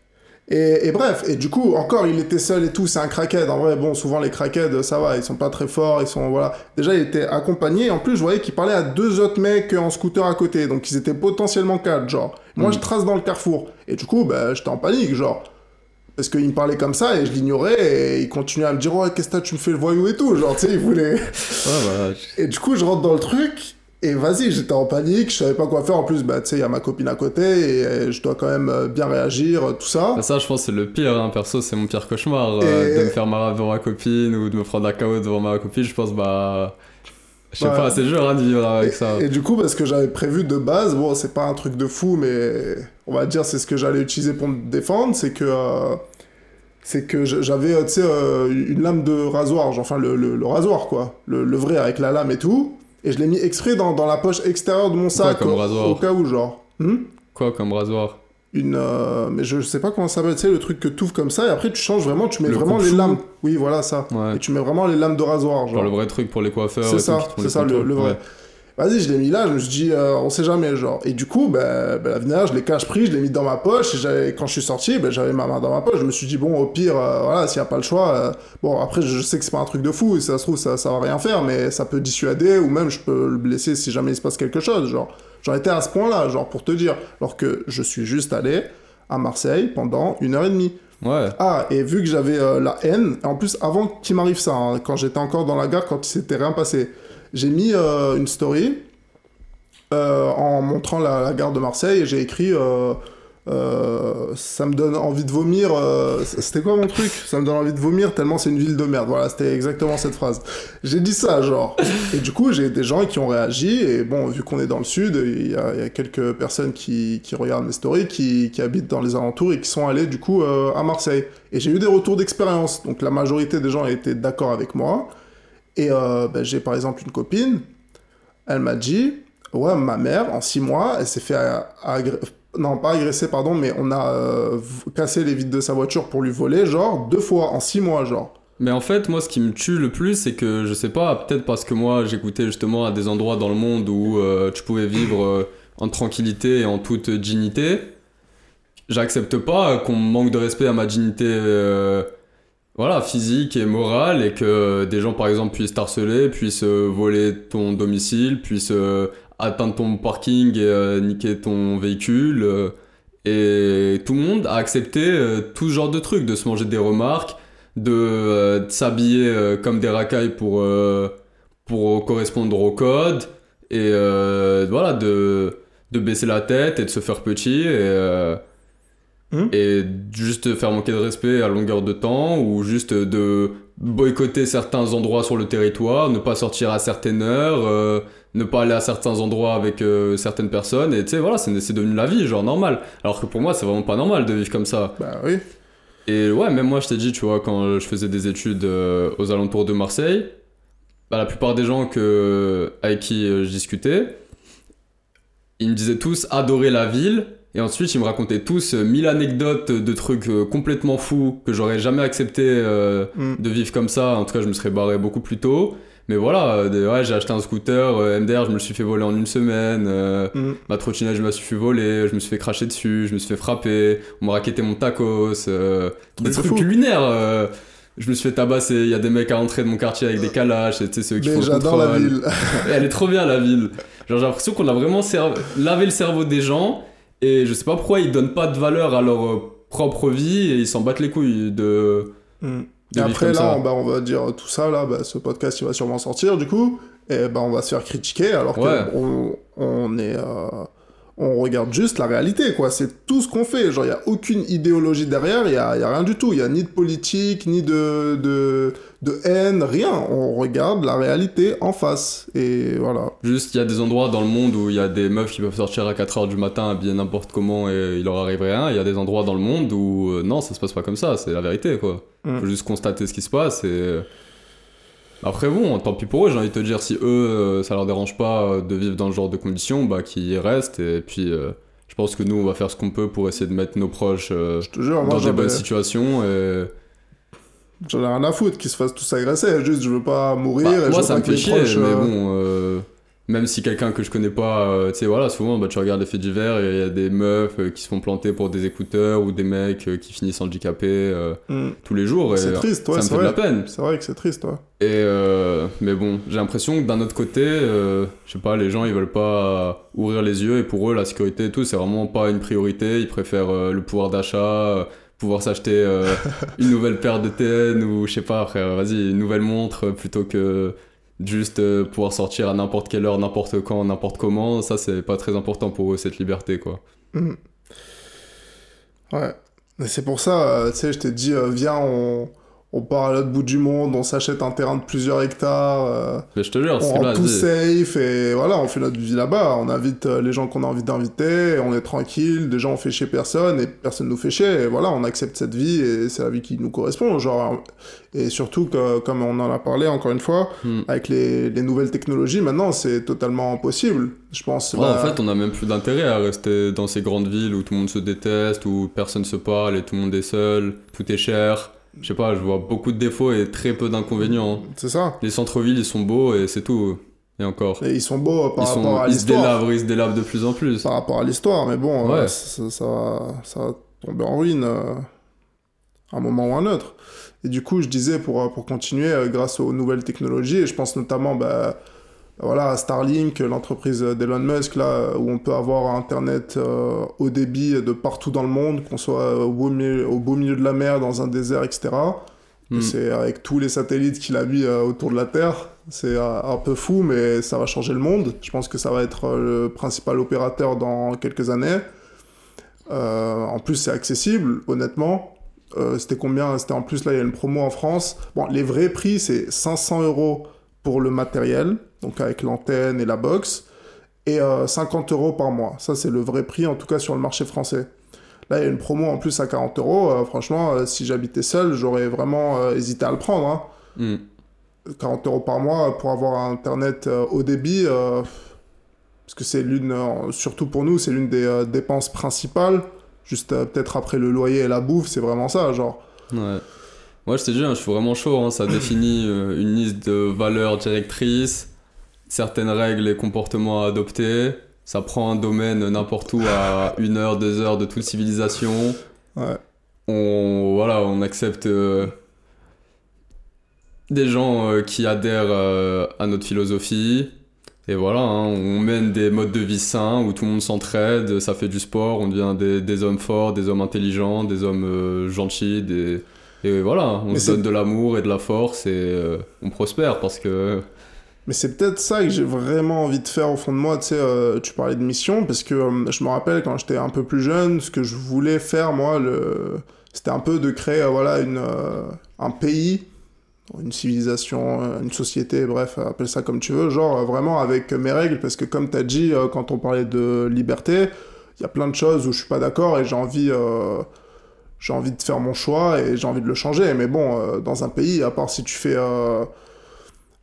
Et, et bref, et du coup, encore, il était seul et tout, c'est un crackhead. En vrai, bon, souvent les crackheads, ça va, ils sont pas très forts, ils sont, voilà. Déjà, il était accompagné, en plus, je voyais qu'il parlait à deux autres mecs en scooter à côté, donc ils étaient potentiellement quatre, genre. Moi, Mm. je trace dans le carrefour. Et du coup, bah, j'étais en panique, genre. Parce qu'il me parlait comme ça, et je l'ignorais, et il continuait à me dire, ouais, qu'est-ce que tu me fais le voyou et tout, genre, tu sais, il voulait... Ouais, voilà. Et du coup, je rentre dans le truc, et vas-y, j'étais en panique, je savais pas quoi faire. En plus, bah, tu sais, il y a ma copine à côté, et euh, je dois quand même euh, bien réagir, euh, tout ça. Bah, Ça, je pense, c'est le pire. Hein. Perso, c'est mon pire cauchemar. euh, de me faire marrer devant ma copine ou de me prendre un KO devant ma copine. Je pense, bah. Je sais Ouais. pas, c'est dur hein, de vivre avec ça. Et, du coup, parce que j'avais prévu de base, bon, c'est pas un truc de fou, mais on va dire c'est ce que j'allais utiliser pour me défendre, c'est que euh, c'est que j'avais, tu sais, euh, une lame de rasoir, genre, enfin le, le- le rasoir quoi, le, le vrai avec la lame et tout, et je l'ai mis exprès dans, dans la poche extérieure de mon sac comme au, rasoir au cas où genre. Hmm Quoi comme rasoir une euh, mais je sais pas comment ça s'appelle, tu sais, le truc que tu ouvres comme ça et après tu changes vraiment, tu mets Le vraiment les lames. Oui, voilà ça. Ouais. Et tu mets vraiment les lames de rasoir, Genre le vrai truc pour les coiffeurs. C'est ça, c'est ça, le- vrai. Ouais. Vas-y, je l'ai mis là, je me suis dit, euh, on sait jamais, genre. Et du coup, ben, ben, la vénère, je l'ai cache pris, je l'ai mis dans ma poche, et j'avais- quand je suis sorti, ben, j'avais ma main dans ma poche, je me suis dit, bon, au pire, euh, voilà, s'il n'y a pas le choix, euh, bon, après, je sais que c'est pas un truc de fou, si ça se trouve, ça, ça va rien faire, mais ça peut dissuader, ou même je peux le blesser si jamais il se passe quelque chose, genre. J'en étais à ce point-là, genre, pour te dire, alors que je suis juste allé à Marseille pendant une heure et demie. Ouais. Ah, et vu que j'avais la haine, en plus, avant qu'il m'arrive ça, hein, quand j'étais encore dans la gare, quand il s'était rien passé, j'ai mis euh, une story euh, en montrant la, gare de Marseille et j'ai écrit euh, Ça me donne envie de vomir. c'était quoi mon truc? Ça me donne envie de vomir tellement c'est une ville de merde. Voilà, c'était exactement cette phrase. J'ai dit ça, genre. Et du coup, j'ai des gens qui ont réagi. Et bon, vu qu'on est dans le sud, il y, a quelques personnes qui, regardent mes stories, qui, qui habitent dans les alentours et qui sont allés du coup à Marseille. Et j'ai eu des retours d'expérience. Donc la majorité des gens étaient d'accord avec moi. Et euh, ben, j'ai par exemple une copine, elle m'a dit Ouais, ma mère, en six mois, elle s'est fait a- agré- Non, pas agresser, pardon, mais on a euh, cassé les vitres de sa voiture pour lui voler, genre, deux fois, en six mois, genre. Mais en fait, moi, ce qui me tue le plus, c'est que je sais pas, peut-être parce que moi, j'écoutais justement à des endroits dans le monde où euh, tu pouvais vivre en tranquillité et en toute dignité. J'accepte pas qu'on manque de respect à ma dignité, voilà, physique et morale, et que des gens, par exemple, puissent t'harceler, puissent euh, voler ton domicile, puissent euh, atteindre ton parking et euh, niquer ton véhicule. et tout le monde a accepté tout ce genre de trucs, de se manger des remarques de, s'habiller comme des racailles pour, pour correspondre au code et voilà de, de baisser la tête et de se faire petit et, Mhm. et juste faire manquer de respect à longueur de temps ou juste de boycotter certains endroits sur le territoire, ne pas sortir à certaines heures, euh, ne pas aller à certains endroits avec euh, certaines personnes et tu sais voilà c'est c'est devenu la vie genre normal alors que pour moi c'est vraiment pas normal de vivre comme ça Bah oui. et ouais, même moi, je t'ai dit, tu vois, quand je faisais des études euh, aux alentours de Marseille, bah, la plupart des gens que, avec qui je discutais, ils me disaient tous adorer la ville. Et ensuite, ils me racontaient tous euh, mille anecdotes de trucs euh, complètement fous que j'aurais jamais accepté euh, Mm. de vivre comme ça. En tout cas, je me serais barré beaucoup plus tôt. Mais voilà, ouais, j'ai acheté un scooter, euh, MDR, je me le suis fait voler en une semaine. euh, Mm. Ma trottinette, je me suis fait voler, je me suis fait cracher dessus, je me suis fait frapper, on m'a raquetté mon tacos, des de trucs fou. lunaires. je me suis fait tabasser, il y a des mecs à l'entrée de mon quartier avec des calaches, et ceux qui Mais font j'adore la ville. Elle est trop bien la ville. Genre j'ai l'impression qu'on a vraiment serv- lavé le cerveau des gens, et je sais pas pourquoi ils donnent pas de valeur à leur euh, propre vie, et ils s'en battent les couilles de... Mm. de Et après, là, on, bah, on va dire tout ça, là, bah, ce podcast, il va sûrement sortir, du coup, et bah, on va se faire critiquer, alors Ouais. qu'on on est... euh, on regarde juste la réalité, quoi. C'est tout ce qu'on fait. Genre, il n'y a aucune idéologie derrière, il n'y a, y a rien du tout. Il n'y a ni de politique, ni de, de, de haine, rien. On regarde la réalité en face. Et voilà. Juste, il y a des endroits dans le monde où il y a des meufs qui peuvent sortir à 4h du matin habillées n'importe comment et il leur arrive rien. Il y a des endroits dans le monde où euh, non, ça se passe pas comme ça, c'est la vérité quoi. Mm. Faut juste constater ce qui se passe et. euh, Après bon, tant pis pour eux, j'ai envie de te dire, si eux, euh, ça leur dérange pas de vivre dans ce genre de conditions, bah qu'ils y restent et puis euh, je pense que nous, on va faire ce qu'on peut pour essayer de mettre nos proches euh, jure, dans des bonnes situations et. J'en ai rien à foutre qu'ils se fassent tous agresser. Juste, je veux pas mourir. Bah, et moi, ça me fait chier, proches, mais euh, bon, euh, même si quelqu'un que je connais pas, euh, tu sais, voilà, souvent, bah, tu regardes les faits divers et il y a des meufs euh, qui se font planter pour des écouteurs ou des mecs qui finissent handicapés euh, mm. tous les jours. C'est triste, ouais, ça me c'est fait de la peine. C'est vrai que c'est triste, ouais. Et mais bon, j'ai l'impression que d'un autre côté, je sais pas, les gens ils veulent pas ouvrir les yeux et pour eux la sécurité et tout, c'est vraiment pas une priorité. Ils préfèrent le pouvoir d'achat, pouvoir s'acheter euh, une nouvelle paire de TN ou je sais pas, frère, vas-y, une nouvelle montre plutôt que juste euh, pouvoir sortir à n'importe quelle heure, n'importe quand, n'importe comment. Ça c'est pas très important pour eux cette liberté quoi. Mm. Ouais. C'est pour ça, euh, tu sais, je t'ai dit, viens, on, on part à l'autre bout du monde, on s'achète un terrain de plusieurs hectares, euh, Mais je te jure, on rend tout safe, et voilà, on fait notre vie là-bas. On invite euh, les gens qu'on a envie d'inviter, on est tranquille, déjà on fait chier personne, et personne nous fait chier, et voilà, on accepte cette vie, et c'est la vie qui nous correspond, genre. Et surtout, que, comme on en a parlé encore une fois, Hmm. avec les, les nouvelles technologies, maintenant, c'est totalement possible. Je pense. Ouais, bah, en fait, on a même plus d'intérêt à rester dans ces grandes villes où tout le monde se déteste, où personne se parle et tout le monde est seul, tout est cher. Je sais pas, je vois beaucoup de défauts et très peu d'inconvénients. c'est ça. Les centres-villes, ils sont beaux et c'est tout. Et encore. Et ils sont beaux par Ils, rapport sont, à ils se l'histoire. délavent, ils se délavent de plus en plus. par rapport à l'histoire, mais bon, Ouais. euh, ça, ça, ça va tomber en ruine euh, à un moment ou un autre. Et du coup, je disais, pour, euh, pour continuer, euh, grâce aux nouvelles technologies, et je pense notamment bah, voilà, Starlink, l'entreprise d'Elon Musk, là, où on peut avoir Internet euh, haut débit de partout dans le monde, qu'on soit euh, au beau, milieu, au beau milieu de la mer, dans un désert, etc. Hmm. C'est avec tous les satellites qu'il a mis euh, autour de la Terre. C'est euh, un peu fou, mais ça va changer le monde. Je pense que ça va être le principal opérateur dans quelques années. En plus, c'est accessible, honnêtement. C'était combien? C'était en plus, là, il y a une promo en France. Bon, les vrais prix, c'est 500 euros pour le matériel, donc avec l'antenne et la box, et euh, 50 euros par mois. Ça, c'est le vrai prix, en tout cas sur le marché français. Là, il y a une promo en plus à 40 euros. Euh, franchement, euh, si j'habitais seul, j'aurais vraiment euh, hésité à le prendre. hein. Hmm. 40 euros par mois pour avoir internet euh, haut débit, euh, parce que c'est l'une, euh, surtout pour nous, c'est l'une des euh, dépenses principales. Juste euh, peut-être après le loyer et la bouffe, c'est vraiment ça, genre. Ouais. Moi, je t'ai dit, hein, je suis vraiment chaud. hein, Ça définit euh, une liste de valeurs directrices, certaines règles et comportements à adopter. Ça prend un domaine n'importe où à une heure, deux heures de toute civilisation. Ouais. On, voilà, on accepte euh, des gens euh, qui adhèrent à notre philosophie. Et voilà, hein, on mène des modes de vie sains où tout le monde s'entraide, ça fait du sport, on devient des, des hommes forts, des hommes intelligents, des hommes gentils, des... et voilà, on Mais se donne de l'amour et de la force et euh, on prospère parce que... Mais c'est peut-être ça que j'ai vraiment envie de faire au fond de moi. Tu sais, euh, tu parlais de mission, parce que euh, je me rappelle quand j'étais un peu plus jeune, ce que je voulais faire, moi, le... c'était un peu de créer voilà, une, un pays, une civilisation, une société, bref, appelle ça comme tu veux, genre vraiment avec mes règles, parce que comme tu as dit, quand on parlait de liberté, il y a plein de choses où je suis pas d'accord et j'ai envie... J'ai envie de faire mon choix et j'ai envie de le changer. Mais bon, euh, dans un pays, à part si tu fais euh,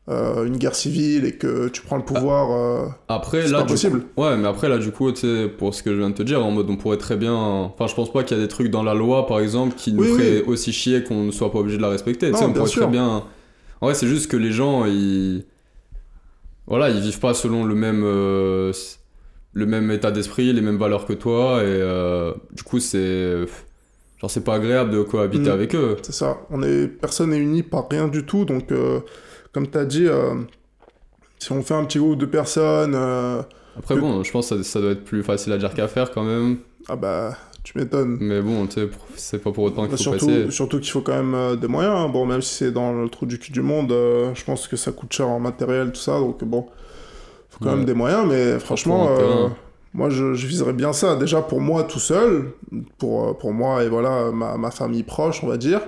euh, une guerre civile et que tu prends le pouvoir, euh, Après, c'est là, pas possible. coup- ouais, mais après, là, du coup, pour ce que je viens de te dire, en mode, on pourrait très bien. Enfin, je pense pas qu'il y a des trucs dans la loi, par exemple, qui nous Oui, aussi chier qu'on ne soit pas obligé de la respecter. Non, on bien pourrait sûr. très bien. En vrai, c'est juste que les gens, ils. voilà, ils vivent pas selon le même, euh, le même état d'esprit, les mêmes valeurs que toi, et euh, du coup, c'est. Genre, c'est pas agréable de cohabiter Mm. avec eux. C'est ça. On est, personne n'est uni par rien du tout. Donc, euh, comme tu as dit, euh, si on fait un petit groupe de personnes, euh, Après, bon, je pense que ça, ça doit être plus facile à dire qu'à faire quand même. ah bah, tu m'étonnes. Mais bon, tu sais, c'est pas pour autant qu'il faut Surtout, passer. surtout qu'il faut quand même des moyens. hein. Bon, même si c'est dans le trou du cul du monde, je pense que ça coûte cher en matériel, tout ça. Donc, bon, faut quand Ouais. même des moyens. Mais franchement, moi, je, je viserais bien ça. Déjà pour moi tout seul, pour, euh, pour moi et voilà, ma, ma famille proche, on va dire.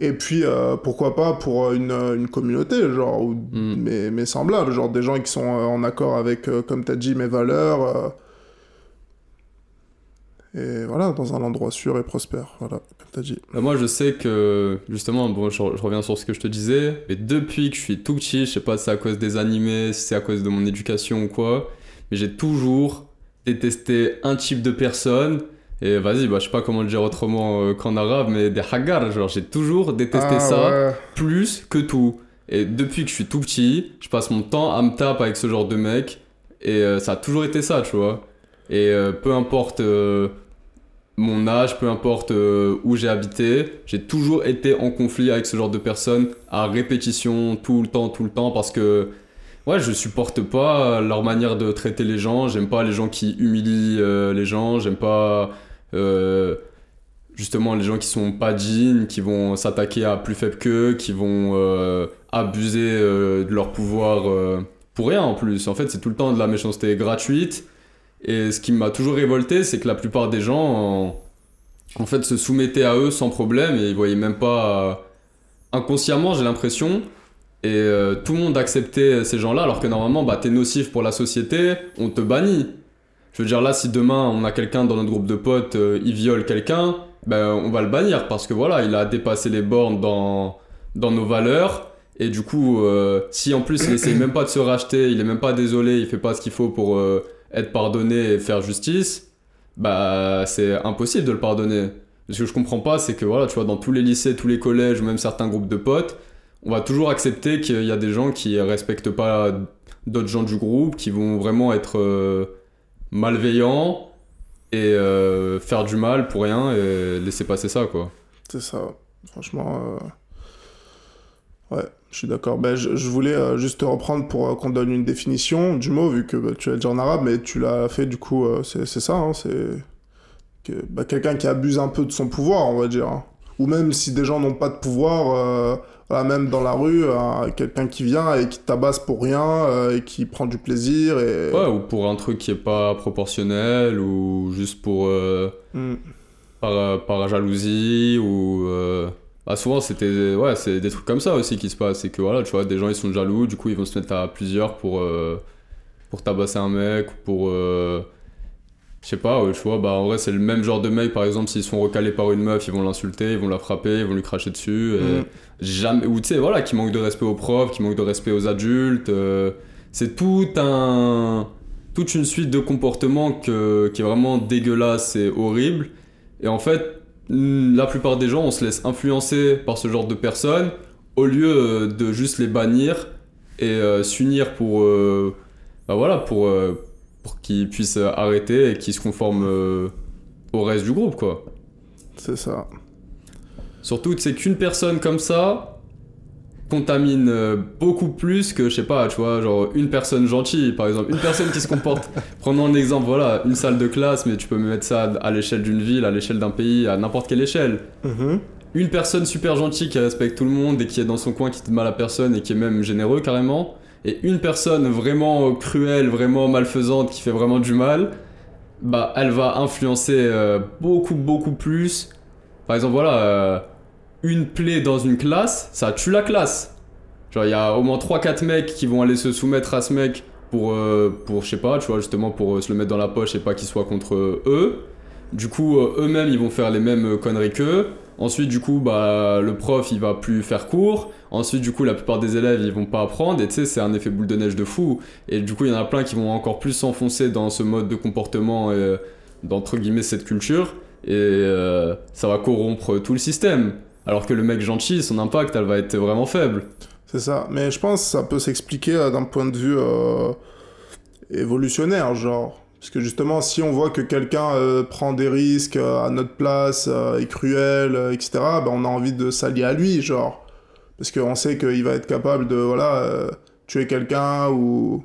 Et puis, euh, pourquoi pas pour une, une communauté, genre, ou Mm. mes, mes semblables, genre des gens qui sont euh, en accord avec, comme tu as dit, mes valeurs. euh, et voilà, dans un endroit sûr et prospère, voilà, comme tu as dit. Bah, moi, je sais que, justement, bon, je, je reviens sur ce que je te disais, mais depuis que je suis tout petit, je sais pas si c'est à cause des animés, si c'est à cause de mon éducation ou quoi, mais j'ai toujours détesté un type de personne. Et vas-y, bah, je sais pas comment le dire autrement euh, qu'en arabe, mais des hagar, genre j'ai toujours détesté Ah, ça ouais. plus que tout. Et depuis que je suis tout petit, je passe mon temps à me taper avec ce genre de mec. Et euh, ça a toujours été ça, tu vois. Et euh, peu importe mon âge, peu importe où j'ai habité, j'ai toujours été en conflit avec ce genre de personnes à répétition, tout le temps, tout le temps, parce que ouais, je supporte pas leur manière de traiter les gens. J'aime pas les gens qui humilient euh, les gens. J'aime pas euh, justement les gens qui sont pas dignes, qui vont s'attaquer à plus faible qu'eux, qui vont euh, abuser euh, de leur pouvoir euh, pour rien en plus. En fait, c'est tout le temps de la méchanceté gratuite. Et ce qui m'a toujours révolté, c'est que la plupart des gens, en, fait, se soumettaient à eux sans problème et ils voyaient même pas. euh, inconsciemment, j'ai l'impression. Et euh, tout le monde acceptait ces gens-là, alors que normalement, bah, t'es nocif pour la société, on te bannit. Je veux dire, là, si demain on a quelqu'un dans notre groupe de potes, euh, il viole quelqu'un, ben, on va le bannir parce que voilà, il a dépassé les bornes dans, dans nos valeurs. Et du coup, euh, si en plus il essaye même pas de se racheter, il est même pas désolé, il fait pas ce qu'il faut pour être pardonné et faire justice, bah c'est impossible de le pardonner. Ce que je comprends pas, c'est que voilà, tu vois, dans tous les lycées, tous les collèges ou même certains groupes de potes, on va toujours accepter qu'il y a des gens qui respectent pas d'autres gens du groupe, qui vont vraiment être euh, malveillants et euh, faire du mal pour rien et laisser passer ça, quoi. C'est ça. Franchement, euh, ouais, je suis d'accord. Ben, je, voulais juste te reprendre pour qu'on donne une définition du mot, vu que bah, tu l'as dit en arabe, mais tu l'as fait du coup, c'est ça, hein, c'est bah, quelqu'un qui abuse un peu de son pouvoir, on va dire. hein. Ou même si des gens n'ont pas de pouvoir, voilà, même dans la rue, euh, quelqu'un qui vient et qui tabasse pour rien euh, et qui prend du plaisir. Et... Ouais, ou pour un truc qui est pas proportionnel, ou juste pour. euh, Mm. par, par jalousie, ou. euh, Bah souvent, c'était. Ouais, c'est des trucs comme ça aussi qui se passent. C'est que voilà, tu vois, des gens ils sont jaloux, du coup ils vont se mettre à plusieurs pour. pour tabasser un mec, ou pour. Euh, Je sais pas, ouais, tu vois, bah en vrai, c'est le même genre de mec, par exemple, s'ils sont recalés par une meuf, ils vont l'insulter, ils vont la frapper, ils vont lui cracher dessus. Et Mm. jamais ou tu sais voilà qui manque de respect aux profs qui manque de respect aux adultes euh, c'est tout un toute une suite de comportements que, qui est vraiment dégueulasse et horrible et en fait mm, la plupart des gens on se laisse influencer par ce genre de personnes au lieu euh, de juste les bannir et euh, s'unir pour euh, bah voilà pour euh, pour qu'ils puissent arrêter et qu'ils se conforment euh, au reste du groupe quoi C'est ça. Surtout, c'est qu'une personne comme ça contamine euh, beaucoup plus que, je sais pas, tu vois, genre une personne gentille, par exemple. Une personne qui se comporte, prenons un exemple, voilà, une salle de classe, mais tu peux me mettre ça à l'échelle d'une ville, à l'échelle d'un pays, à n'importe quelle échelle. Mhm. Une personne super gentille qui respecte tout le monde et qui est dans son coin, qui te mal à personne et qui est même généreux carrément. Et une personne vraiment cruelle, vraiment malfaisante, qui fait vraiment du mal, bah elle va influencer euh, beaucoup, beaucoup plus. Par exemple, voilà, euh, une plaie dans une classe, ça tue la classe. Genre, il y a au moins 3-4 mecs qui vont aller se soumettre à ce mec pour, euh, pour je sais pas, tu vois, justement pour se le mettre dans la poche et pas qu'il soit contre eux. Du coup, eux-mêmes, ils vont faire les mêmes conneries qu'eux. Ensuite, du coup, bah, le prof, il va plus faire cours. Ensuite, du coup, la plupart des élèves, ils vont pas apprendre. Et tu sais, c'est un effet boule de neige de fou. Et du coup, il y en a plein qui vont encore plus s'enfoncer dans ce mode de comportement et euh, d'entre guillemets cette culture. Et euh, ça va corrompre tout le système. Alors que le mec gentil, son impact, elle va être vraiment faible. C'est ça. Mais je pense que ça peut s'expliquer euh, d'un point de vue évolutionnaire, genre. Parce que justement, si on voit que quelqu'un euh, prend des risques euh, à notre place, euh, est cruel, etc., ben on a envie de s'allier à lui, genre. Parce qu'on sait qu'il va être capable de, voilà, tuer quelqu'un ou...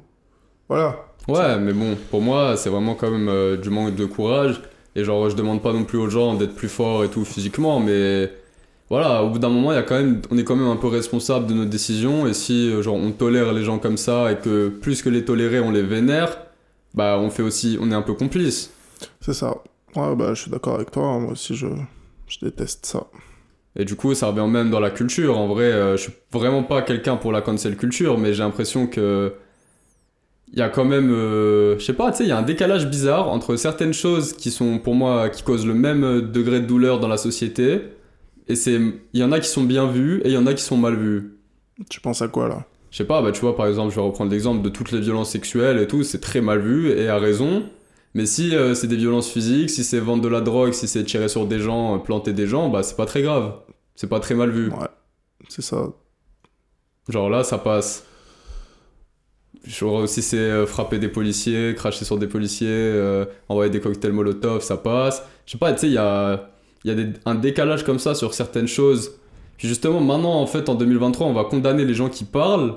Voilà. Ouais, mais bon, pour moi, c'est vraiment quand même du manque de courage. Et genre, je demande pas non plus aux gens d'être plus forts et tout physiquement, mais voilà, au bout d'un moment, y a quand même, on est quand même un peu responsable de nos décisions. Et si genre on tolère les gens comme ça et que plus que les tolérer, on les vénère, bah on fait aussi, on est un peu complice. C'est ça. Ouais, bah je suis d'accord avec toi. hein. Moi aussi, je, je déteste ça. Et du coup, ça revient même dans la culture. En vrai, euh, je suis vraiment pas quelqu'un pour la cancel culture, mais j'ai l'impression que il y a quand même, euh, je sais pas, tu sais, il y a un décalage bizarre entre certaines choses qui sont pour moi qui causent le même euh, degré de douleur dans la société. Et c'est, il y en a qui sont bien vues et il y en a qui sont mal vues. Tu penses à quoi, là? Je sais pas, bah tu vois, par exemple, je vais reprendre l'exemple de toutes les violences sexuelles et tout, c'est très mal vu et à raison. Mais si euh, c'est des violences physiques, si c'est vendre de la drogue, si c'est tirer sur des gens, euh, planter des gens, bah c'est pas très grave. C'est pas très mal vu. Ouais. C'est ça. Genre là, ça passe. Genre si c'est euh, frapper des policiers, cracher sur des policiers, euh, envoyer des cocktails Molotov, ça passe. Je sais pas, tu sais, il y a, il y a des- un décalage comme ça sur certaines choses. Puis justement, maintenant, en fait, en 2023, on va condamner les gens qui parlent.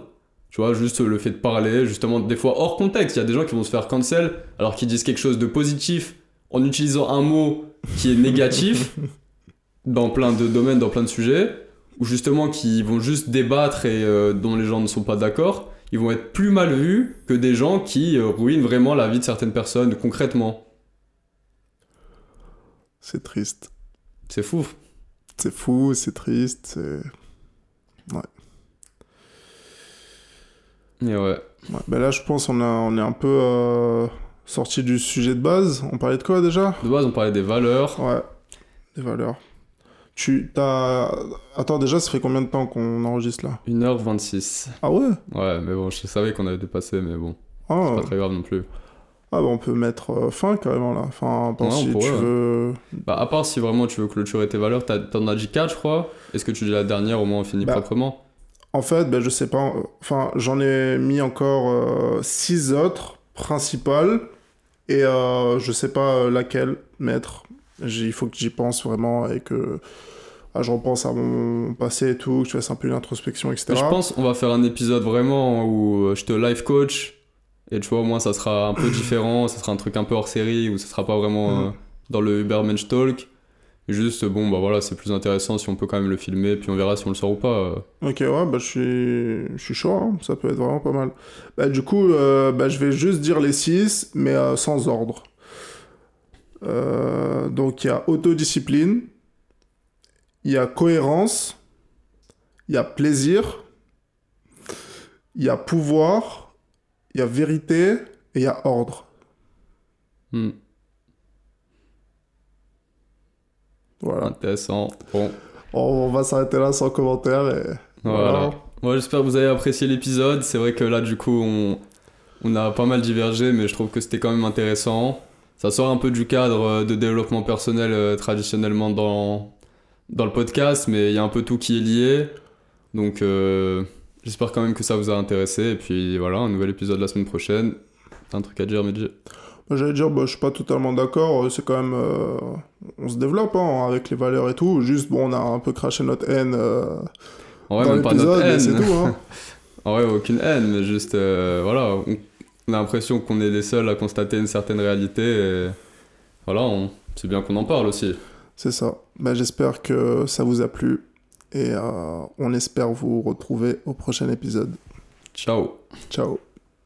Tu vois, juste le fait de parler, justement, des fois hors contexte. Il y a des gens qui vont se faire cancel alors qu'ils disent quelque chose de positif en utilisant un mot qui est négatif dans plein de domaines, dans plein de sujets, ou justement qui vont juste débattre et euh, dont les gens ne sont pas d'accord. Ils vont être plus mal vus que des gens qui euh, ruinent vraiment la vie de certaines personnes concrètement. C'est triste. C'est fou. C'est fou, c'est triste, c'est... Et ouais. Ouais, bah là, je pense on, a, on est un peu euh, sorti du sujet de base. On parlait de quoi déjà? De base, on parlait des valeurs. Ouais, des valeurs. Tu t'as. Attends, déjà, ça fait combien de temps qu'on enregistre là? 1h26. Ah ouais? Ouais, mais bon, je savais qu'on avait dépassé, mais bon, Ah, c'est pas très grave non plus. Ah bah on peut mettre euh, fin carrément là. Enfin, Ouais, on si pourrait, tu ouais. veux. Bah, à part si vraiment tu veux clôturer tes valeurs, t'en as dit 4, je crois. Est-ce que tu dis la dernière, au moins on finit Bah, proprement En fait, ben, je sais pas. euh, Enfin, j'en ai mis encore 6 autres principales. Et euh, je sais pas euh, laquelle mettre. Il faut que j'y pense vraiment et que ah, je repense à mon passé et tout, que je fasse un peu une introspection, etc. Mais Je pense qu'on va faire un épisode vraiment où euh, je te live coach. Et tu vois, au moins ça sera un peu différent, ça sera un truc un peu hors série, où ça sera pas vraiment Mhm. euh, dans le Ubermensch Talk. Juste, bon, bah voilà, c'est plus intéressant si on peut quand même le filmer, puis on verra si on le sort ou pas. euh. Ok, ouais, bah, je suis, je suis chaud, hein, ça peut être vraiment pas mal. Bah, du coup, euh, bah, je vais juste dire les 6, mais euh, sans ordre. Euh, donc, il y a autodiscipline, il y a cohérence, il y a plaisir, il y a pouvoir, il y a vérité et il y a ordre. Hmm, Voilà. intéressant. Bon, On, on va s'arrêter là sans commentaire et voilà. Moi, j'espère que vous avez apprécié l'épisode. C'est vrai que là, du coup, on, on a pas mal divergé, mais je trouve que c'était quand même intéressant. Ça sort un peu du cadre euh, de développement personnel euh, traditionnellement dans, dans le podcast, mais il y a un peu tout qui est lié. Donc, euh, j'espère quand même que ça vous a intéressé. Et puis voilà, un nouvel épisode la semaine prochaine. T'as un truc à dire, Medji? Bah, J'allais dire, bah, je suis pas totalement d'accord. euh, C'est quand même. euh, on se développe hein, avec les valeurs et tout. Juste, bon, on a un peu craché notre haine euh, En vrai, dans même pas notre haine. c'est tout. Hein. En vrai, aucune haine, mais juste, euh, voilà, on, on a l'impression qu'on est les seuls à constater une certaine réalité. Et voilà, on- c'est bien qu'on en parle aussi. c'est ça. Bah, J'espère que ça vous a plu. Et euh, on espère vous retrouver au prochain épisode. Ciao Ciao.